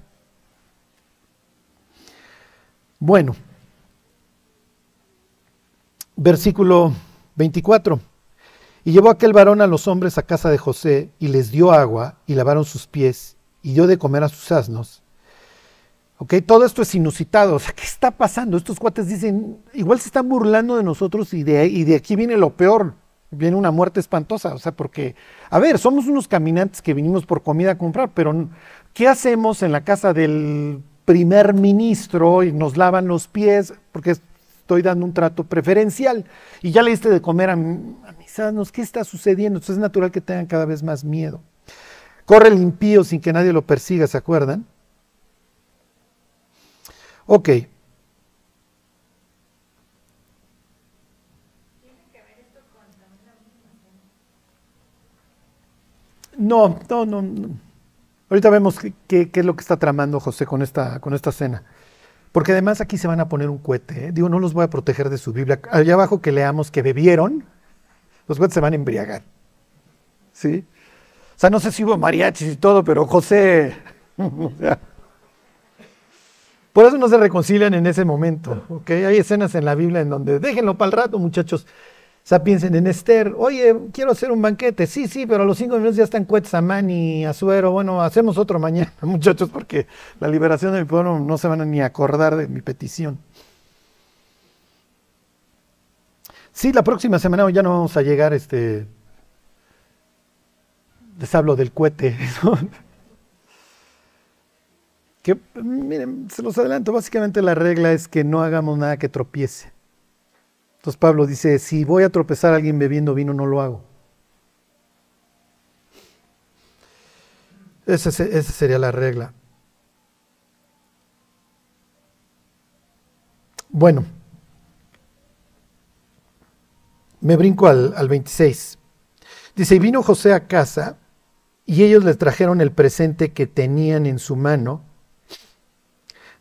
Bueno, versículo 24. Y llevó aquel varón a los hombres a casa de José y les dio agua y lavaron sus pies y dio de comer a sus asnos. Ok, todo esto es inusitado. O sea, ¿qué está pasando? Estos cuates dicen, igual se están burlando de nosotros y de, y de aquí viene lo peor. Viene una muerte espantosa. O sea, porque, a ver, somos unos caminantes que vinimos por comida a comprar, pero ¿qué hacemos en la casa del primer ministro y nos lavan los pies? Porque estoy dando un trato preferencial y ya le diste de comer a, mis asnos, ¿qué está sucediendo? Entonces es natural que tengan cada vez más miedo. Corre el impío sin que nadie lo persiga, ¿se acuerdan? Ok. No, no, no, no. Ahorita vemos qué, es lo que está tramando José con esta, con esta cena. Porque además aquí se van a poner un cohete. ¿eh? Digo, no los voy a proteger de su Biblia. Allá abajo que leamos que bebieron, los cohetes se van a embriagar. ¿Sí? O sea, no sé si hubo mariachis y todo, pero José... por eso no se reconcilian en ese momento. ¿okay? Hay escenas en la Biblia en donde déjenlo para el rato, muchachos. Sea, piensen en Esther, oye, quiero hacer un banquete. Sí, sí, pero a los cinco minutos ya están Cuetzamán y Azuero. Bueno, hacemos otro mañana, muchachos, porque la liberación de mi pueblo no se van a ni acordar de mi petición. Sí, la próxima semana ya no vamos a llegar, este, les hablo del cohete. que, miren, se los adelanto, básicamente la regla es que no hagamos nada que tropiece. Entonces Pablo dice, si voy a tropezar a alguien bebiendo vino, no lo hago. Esa, sería la regla. Bueno, me brinco al, al 26. Dice, y vino José a casa y ellos le trajeron el presente que tenían en su mano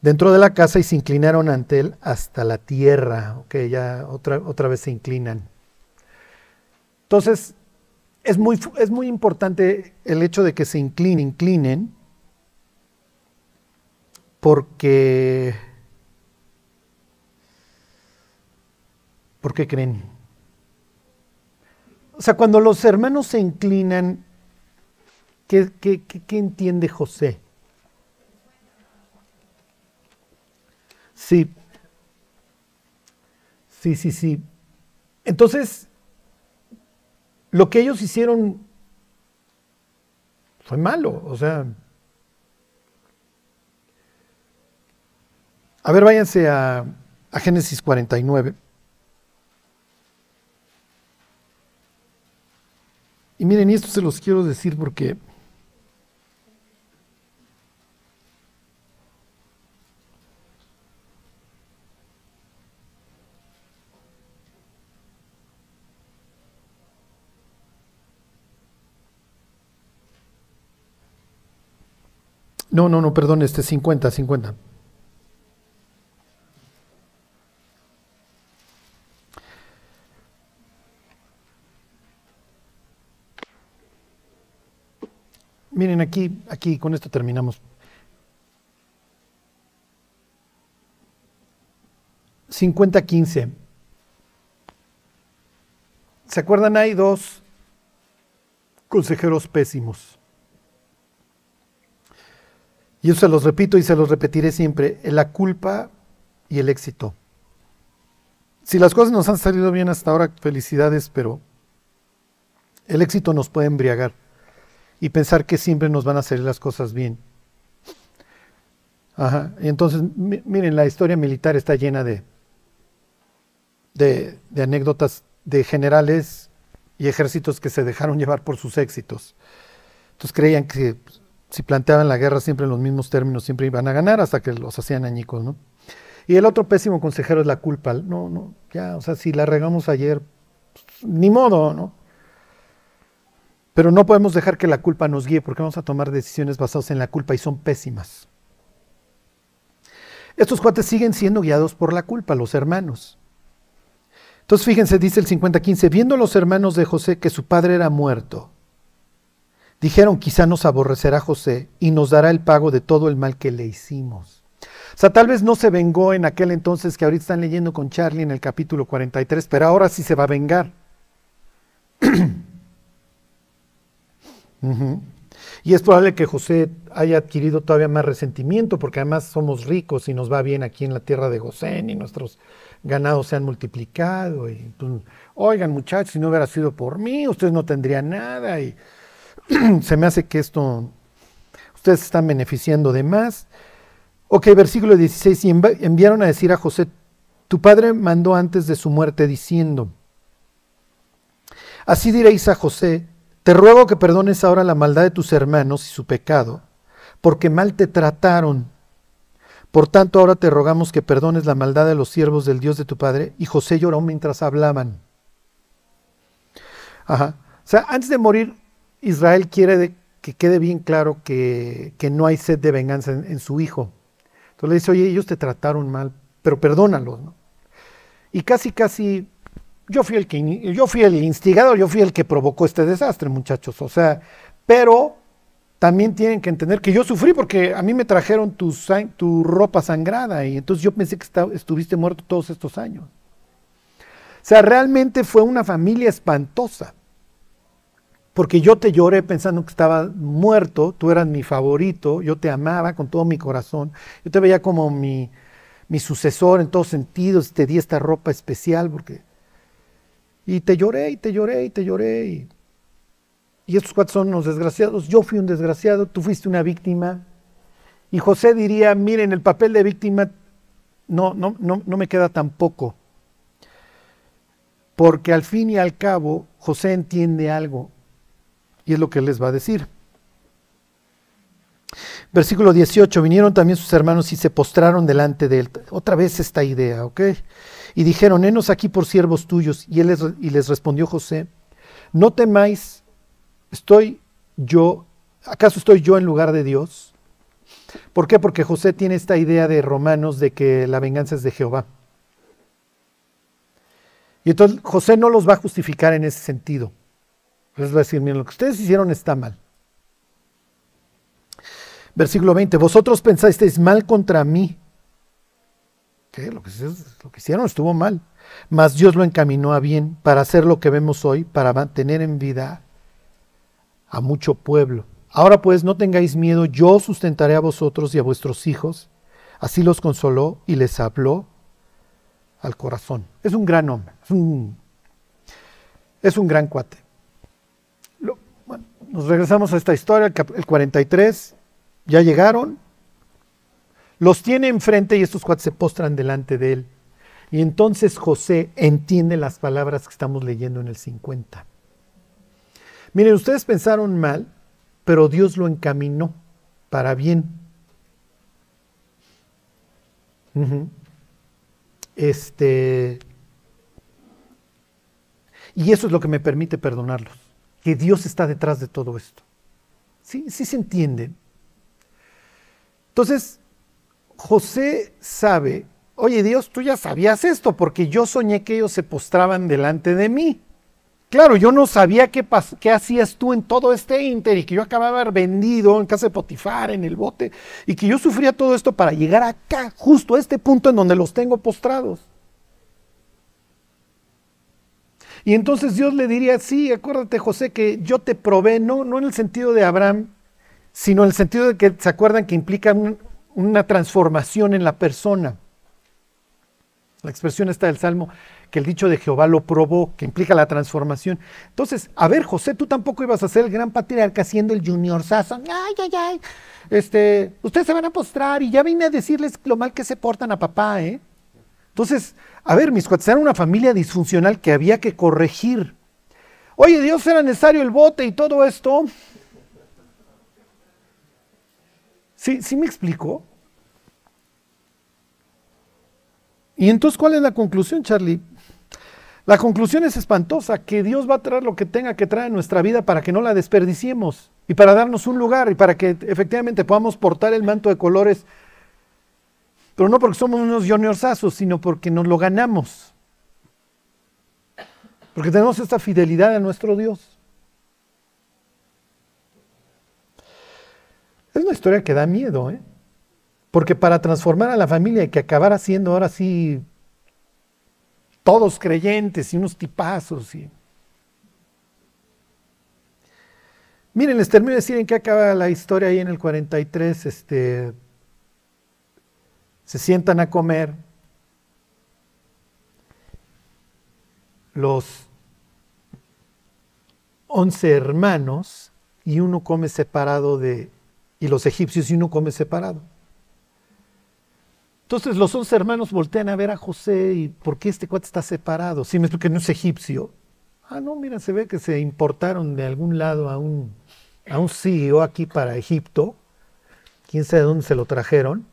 dentro de la casa y se inclinaron ante él hasta la tierra. Ok, ya otra, otra vez se inclinan. Entonces, es muy, es muy importante el hecho de que se inclinen, inclinen, porque... ¿Por qué creen? O sea, cuando los hermanos se inclinan, ¿qué, qué, qué entiende José? Sí. Sí, sí, sí. Entonces, lo que ellos hicieron fue malo, o sea... A ver, váyanse a, a Génesis 49. Y miren, y esto se los quiero decir porque No, no, no, perdón, este 50, 50. Miren, aquí, aquí, con esto terminamos. 50-15. ¿Se acuerdan? Hay dos consejeros pésimos. Y yo se los repito y se los repetiré siempre, la culpa y el éxito. Si las cosas nos han salido bien hasta ahora, felicidades, pero el éxito nos puede embriagar y pensar que siempre nos van a salir las cosas bien. Ajá. Y entonces, miren, la historia militar está llena de, de, de anécdotas de generales y ejércitos que se dejaron llevar por sus éxitos. Entonces creían que si planteaban la guerra siempre en los mismos términos, siempre iban a ganar hasta que los hacían añicos, ¿no? Y el otro pésimo consejero es la culpa. No, no, ya, o sea, si la regamos ayer, pues, ni modo, ¿no? Pero no podemos dejar que la culpa nos guíe porque vamos a tomar decisiones basadas en la culpa y son pésimas. Estos cuates siguen siendo guiados por la culpa, los hermanos. Entonces fíjense, dice el 50-15, viendo los hermanos de José que su padre era muerto, dijeron, quizá nos aborrecerá José y nos dará el pago de todo el mal que le hicimos. O sea, tal vez no se vengó en aquel entonces que ahorita están leyendo con Charlie en el capítulo 43, pero ahora sí se va a vengar. Y es probable que José haya adquirido todavía más resentimiento, porque además somos ricos y nos va bien aquí en la tierra de Gosén y nuestros ganados se han multiplicado. Y, Oigan, muchachos, si no hubiera sido por mí, ustedes no tendrían nada. Y se me hace que esto, ustedes están beneficiando de más. Ok, versículo 16, y enviaron a decir a José, tu padre mandó antes de su muerte diciendo, así diréis a José, te ruego que perdones ahora la maldad de tus hermanos y su pecado, porque mal te trataron. Por tanto, ahora te rogamos que perdones la maldad de los siervos del Dios de tu Padre. Y José lloró mientras hablaban. Ajá. O sea, antes de morir, Israel quiere que quede bien claro que, no hay sed de venganza en, su hijo. Entonces le dice, oye, ellos te trataron mal, pero perdónalos. ¿no? Y casi, casi, yo fui, el que, yo fui el instigador, yo fui el que provocó este desastre, muchachos. O sea, pero también tienen que entender que yo sufrí porque a mí me trajeron tu, tu ropa sangrada y entonces yo pensé que estuviste muerto todos estos años. O sea, realmente fue una familia espantosa porque yo te lloré pensando que estaba muerto, tú eras mi favorito, yo te amaba con todo mi corazón, yo te veía como mi, sucesor en todos sentidos, te di esta ropa especial porque... Y te lloré y te lloré y te lloré. Y, estos cuatro son los desgraciados. Yo fui un desgraciado, tú fuiste una víctima. Y José diría, miren, el papel de víctima no, no, no, no me queda tan poco. Porque al fin y al cabo, José entiende algo. Y es lo que les va a decir. Versículo 18, vinieron también sus hermanos y se postraron delante de él. Otra vez esta idea, ¿ok? Y dijeron, henos aquí por siervos tuyos. Y, él les, y les respondió José, no temáis, estoy yo, ¿acaso estoy yo en lugar de Dios? ¿Por qué? Porque José tiene esta idea de Romanos de que la venganza es de Jehová. Y entonces José no los va a justificar en ese sentido. Les va a decir, miren, lo que ustedes hicieron está mal. Versículo 20, vosotros pensasteis mal contra mí. ¿Qué? Lo que, lo que hicieron estuvo mal. Mas Dios lo encaminó a bien para hacer lo que vemos hoy, para mantener en vida a mucho pueblo. Ahora pues no tengáis miedo, yo sustentaré a vosotros y a vuestros hijos. Así los consoló y les habló al corazón. Es un gran hombre, es un, es un gran cuate. Nos regresamos a esta historia, el 43, ya llegaron, los tiene enfrente y estos cuates se postran delante de él. Y entonces José entiende las palabras que estamos leyendo en el 50. Miren, ustedes pensaron mal, pero Dios lo encaminó para bien. Este. Y eso es lo que me permite perdonarlos que Dios está detrás de todo esto. ¿Sí? ¿Sí se entiende? Entonces, José sabe, oye Dios, tú ya sabías esto porque yo soñé que ellos se postraban delante de mí. Claro, yo no sabía qué, qué hacías tú en todo este inter y que yo acababa vendido en casa de Potifar, en el bote, y que yo sufría todo esto para llegar acá, justo a este punto en donde los tengo postrados. Y entonces Dios le diría, sí, acuérdate José que yo te probé, no, no en el sentido de Abraham, sino en el sentido de que se acuerdan que implica una transformación en la persona. La expresión está del Salmo, que el dicho de Jehová lo probó, que implica la transformación. Entonces, a ver, José, tú tampoco ibas a ser el gran patriarca siendo el junior sazo. Ay, ay, ay. Este, ustedes se van a postrar y ya vine a decirles lo mal que se portan a papá, ¿eh? Entonces, a ver, mis cuates, era una familia disfuncional que había que corregir. Oye, Dios era necesario el bote y todo esto. ¿Sí, ¿Sí me explico? Y entonces, ¿cuál es la conclusión, Charlie? La conclusión es espantosa, que Dios va a traer lo que tenga que traer en nuestra vida para que no la desperdiciemos y para darnos un lugar y para que efectivamente podamos portar el manto de colores, pero no porque somos unos juniorsazos, sino porque nos lo ganamos. Porque tenemos esta fidelidad a nuestro Dios. Es una historia que da miedo, ¿eh? Porque para transformar a la familia y que acabara siendo ahora sí todos creyentes y unos tipazos. Y... Miren, les termino de decir en qué acaba la historia ahí en el 43. Este, se sientan a comer. Los once hermanos y uno come separado de, y los egipcios y uno come separado. Entonces los once hermanos voltean a ver a José y ¿por qué este cuate está separado? Si me explico que no es egipcio. Ah, no, mira, se ve que se importaron de algún lado a un, a un CEO aquí para Egipto. Quién sabe de dónde se lo trajeron.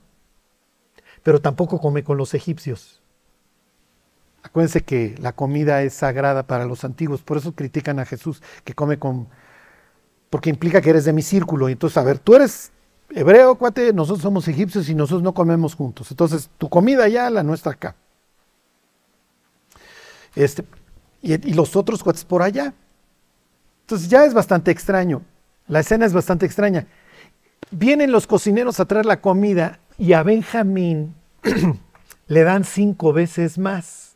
Pero tampoco come con los egipcios. Acuérdense que la comida es sagrada para los antiguos, por eso critican a Jesús que come con... porque implica que eres de mi círculo. Y entonces, a ver, tú eres hebreo, cuate, nosotros somos egipcios y nosotros no comemos juntos. Entonces, tu comida allá, la nuestra acá. Este, y, y, los otros cuates por allá. Entonces ya es bastante extraño. La escena es bastante extraña. Vienen los cocineros a traer la comida y a Benjamín le dan cinco veces más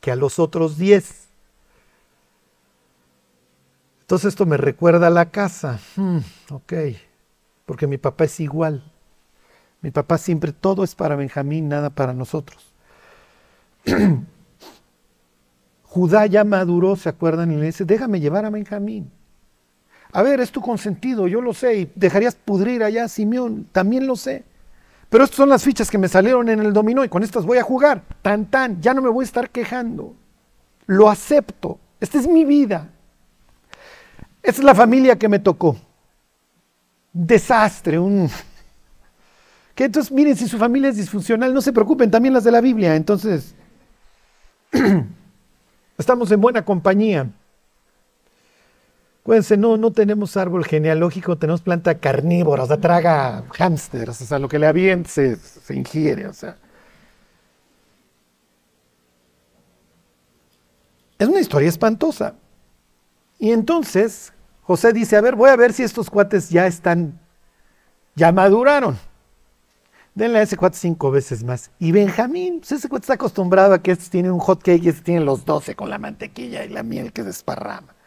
que a los otros diez. Entonces esto me recuerda a la casa. Hmm, ok porque mi papá es igual. Mi papá siempre todo es para Benjamín, nada para nosotros. Judá ya maduró, ¿se acuerdan? Y le dice, déjame llevar a Benjamín. A ver, es tu consentido, yo lo sé, y dejarías pudrir allá a Simeón, también lo sé. Pero estas son las fichas que me salieron en el dominó y con estas voy a jugar. Tan, tan, ya no me voy a estar quejando. Lo acepto. Esta es mi vida. Esta es la familia que me tocó desastre, un... Que entonces, miren, si su familia es disfuncional, no se preocupen, también las de la Biblia. Entonces, estamos en buena compañía. Acuérdense, no, no tenemos árbol genealógico, tenemos planta carnívora, o sea, traga hámsters, o sea, lo que le aviente se, ingiere, o sea. Es una historia espantosa. Y entonces, José dice, a ver, voy a ver si estos cuates ya están, ya maduraron. Denle a ese cuate cinco veces más. Y Benjamín, pues ese cuate está acostumbrado a que estos tienen un hot cake y estos tienen los doce con la mantequilla y la miel que desparrama.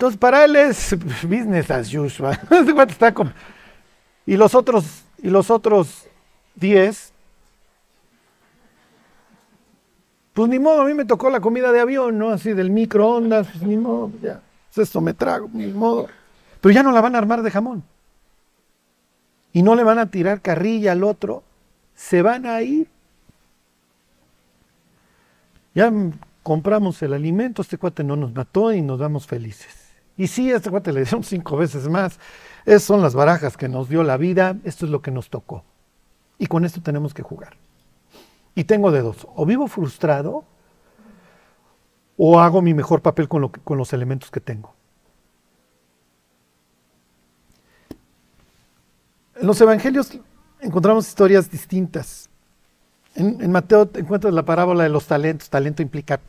Entonces para él es business as usual. Está como... Y los otros, y los otros diez Pues ni modo, a mí me tocó la comida de avión, ¿no? Así del microondas, pues ni modo, ya. Pues esto me trago, ni modo. Pero ya no la van a armar de jamón. Y no le van a tirar carrilla al otro. Se van a ir. Ya compramos el alimento, este cuate no nos mató y nos damos felices. Y sí, este cuate le dieron cinco veces más. Esas son las barajas que nos dio la vida, esto es lo que nos tocó. Y con esto tenemos que jugar. Y tengo de dos. O vivo frustrado o hago mi mejor papel con, lo con los elementos que tengo. En los evangelios encontramos historias distintas. En, Mateo encuentras la parábola de los talentos. Talento implica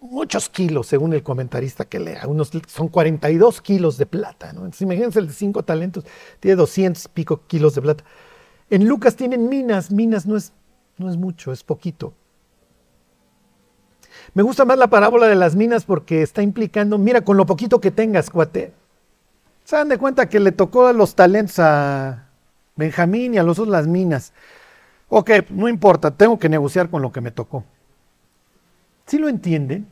muchos kilos, según el comentarista que lea. Unos, son 42 kilos de plata. ¿no? Entonces, imagínense el de cinco talentos, tiene 200 pico kilos de plata. En Lucas tienen minas. Minas no es no es mucho, es poquito. Me gusta más la parábola de las minas porque está implicando, mira, con lo poquito que tengas, cuate. Se dan de cuenta que le tocó los talentos a Benjamín y a los otros las minas. Ok, no importa, tengo que negociar con lo que me tocó. ¿Sí lo entienden?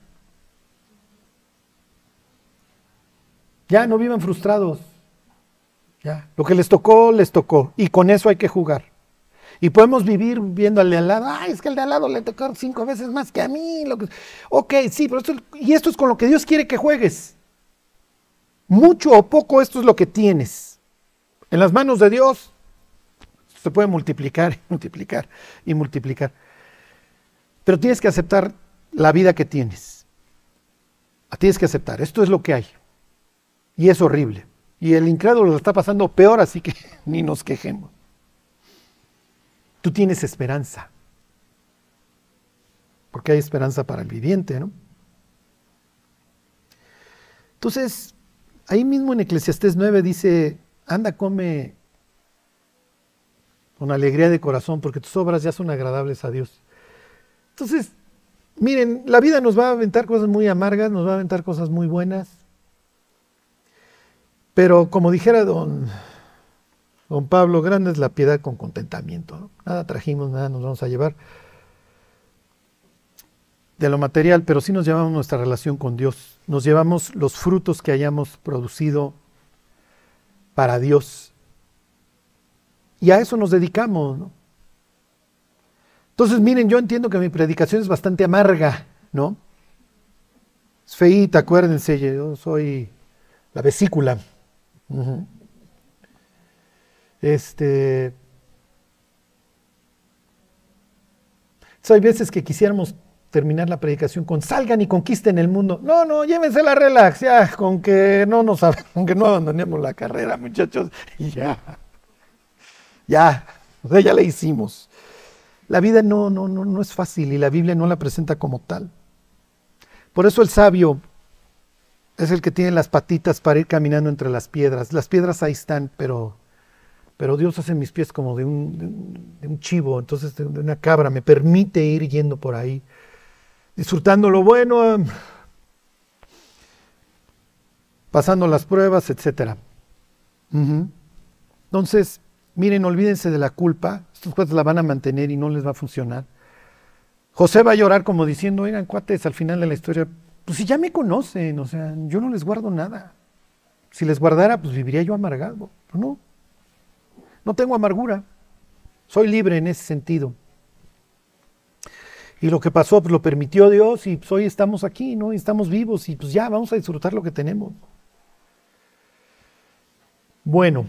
Ya no vivan frustrados. Ya, lo que les tocó, les tocó. Y con eso hay que jugar. Y podemos vivir viendo al de al lado, ay, es que el de al lado le tocó cinco veces más que a mí. Ok, sí, pero esto, y esto es con lo que Dios quiere que juegues. Mucho o poco, esto es lo que tienes. En las manos de Dios se puede multiplicar y multiplicar y multiplicar. Pero tienes que aceptar la vida que tienes. La tienes que aceptar. Esto es lo que hay. Y es horrible. Y el incrédulo lo está pasando peor, así que ni nos quejemos. Tú tienes esperanza. Porque hay esperanza para el viviente, ¿no? Entonces, ahí mismo en Eclesiastés 9 dice, anda, come con alegría de corazón, porque tus obras ya son agradables a Dios. Entonces, miren, la vida nos va a aventar cosas muy amargas, nos va a aventar cosas muy buenas. Pero como dijera don, don Pablo, grande es la piedad con contentamiento. Nada trajimos, nada nos vamos a llevar de lo material, pero sí nos llevamos nuestra relación con Dios. Nos llevamos los frutos que hayamos producido para Dios. Y a eso nos dedicamos, ¿no? Entonces, miren, yo entiendo que mi predicación es bastante amarga, ¿no? Es feíta, acuérdense, yo soy la vesícula. Este. hay veces que quisiéramos terminar la predicación con salgan y conquisten el mundo. No, no, llévense la relax, ya, con que no nos con no abandonemos la carrera, muchachos, ya. Ya, o sea, ya la hicimos. La vida no, no, no, no es fácil y la Biblia no la presenta como tal. Por eso el sabio es el que tiene las patitas para ir caminando entre las piedras. Las piedras ahí están, pero, pero Dios hace mis pies como de un, de un chivo, entonces de una cabra, me permite ir yendo por ahí disfrutando lo bueno, pasando las pruebas, etc. Entonces, miren, olvídense de la culpa, estos cuates la van a mantener y no les va a funcionar. José va a llorar como diciendo, oigan, cuates, al final de la historia, pues si ya me conocen, o sea, yo no les guardo nada. Si les guardara, pues viviría yo amargado. Pero no, no tengo amargura. Soy libre en ese sentido. Y lo que pasó, pues lo permitió Dios y pues hoy estamos aquí, ¿no? Y estamos vivos y pues ya vamos a disfrutar lo que tenemos. Bueno,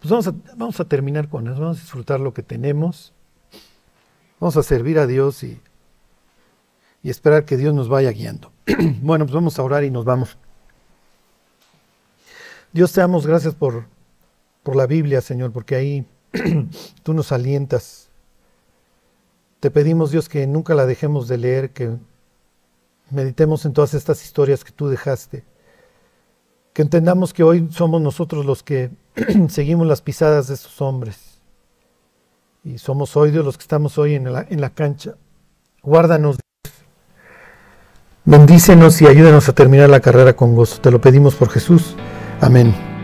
pues vamos a, vamos a terminar con eso, vamos a disfrutar lo que tenemos, vamos a servir a Dios y, y esperar que Dios nos vaya guiando. bueno, pues vamos a orar y nos vamos. Dios te damos gracias por, por la Biblia, Señor, porque ahí tú nos alientas te pedimos, Dios, que nunca la dejemos de leer, que meditemos en todas estas historias que tú dejaste, que entendamos que hoy somos nosotros los que seguimos las pisadas de esos hombres. Y somos hoy, Dios, los que estamos hoy en la, en la cancha. Guárdanos, Dios. Bendícenos y ayúdanos a terminar la carrera con gozo. Te lo pedimos por Jesús. Amén.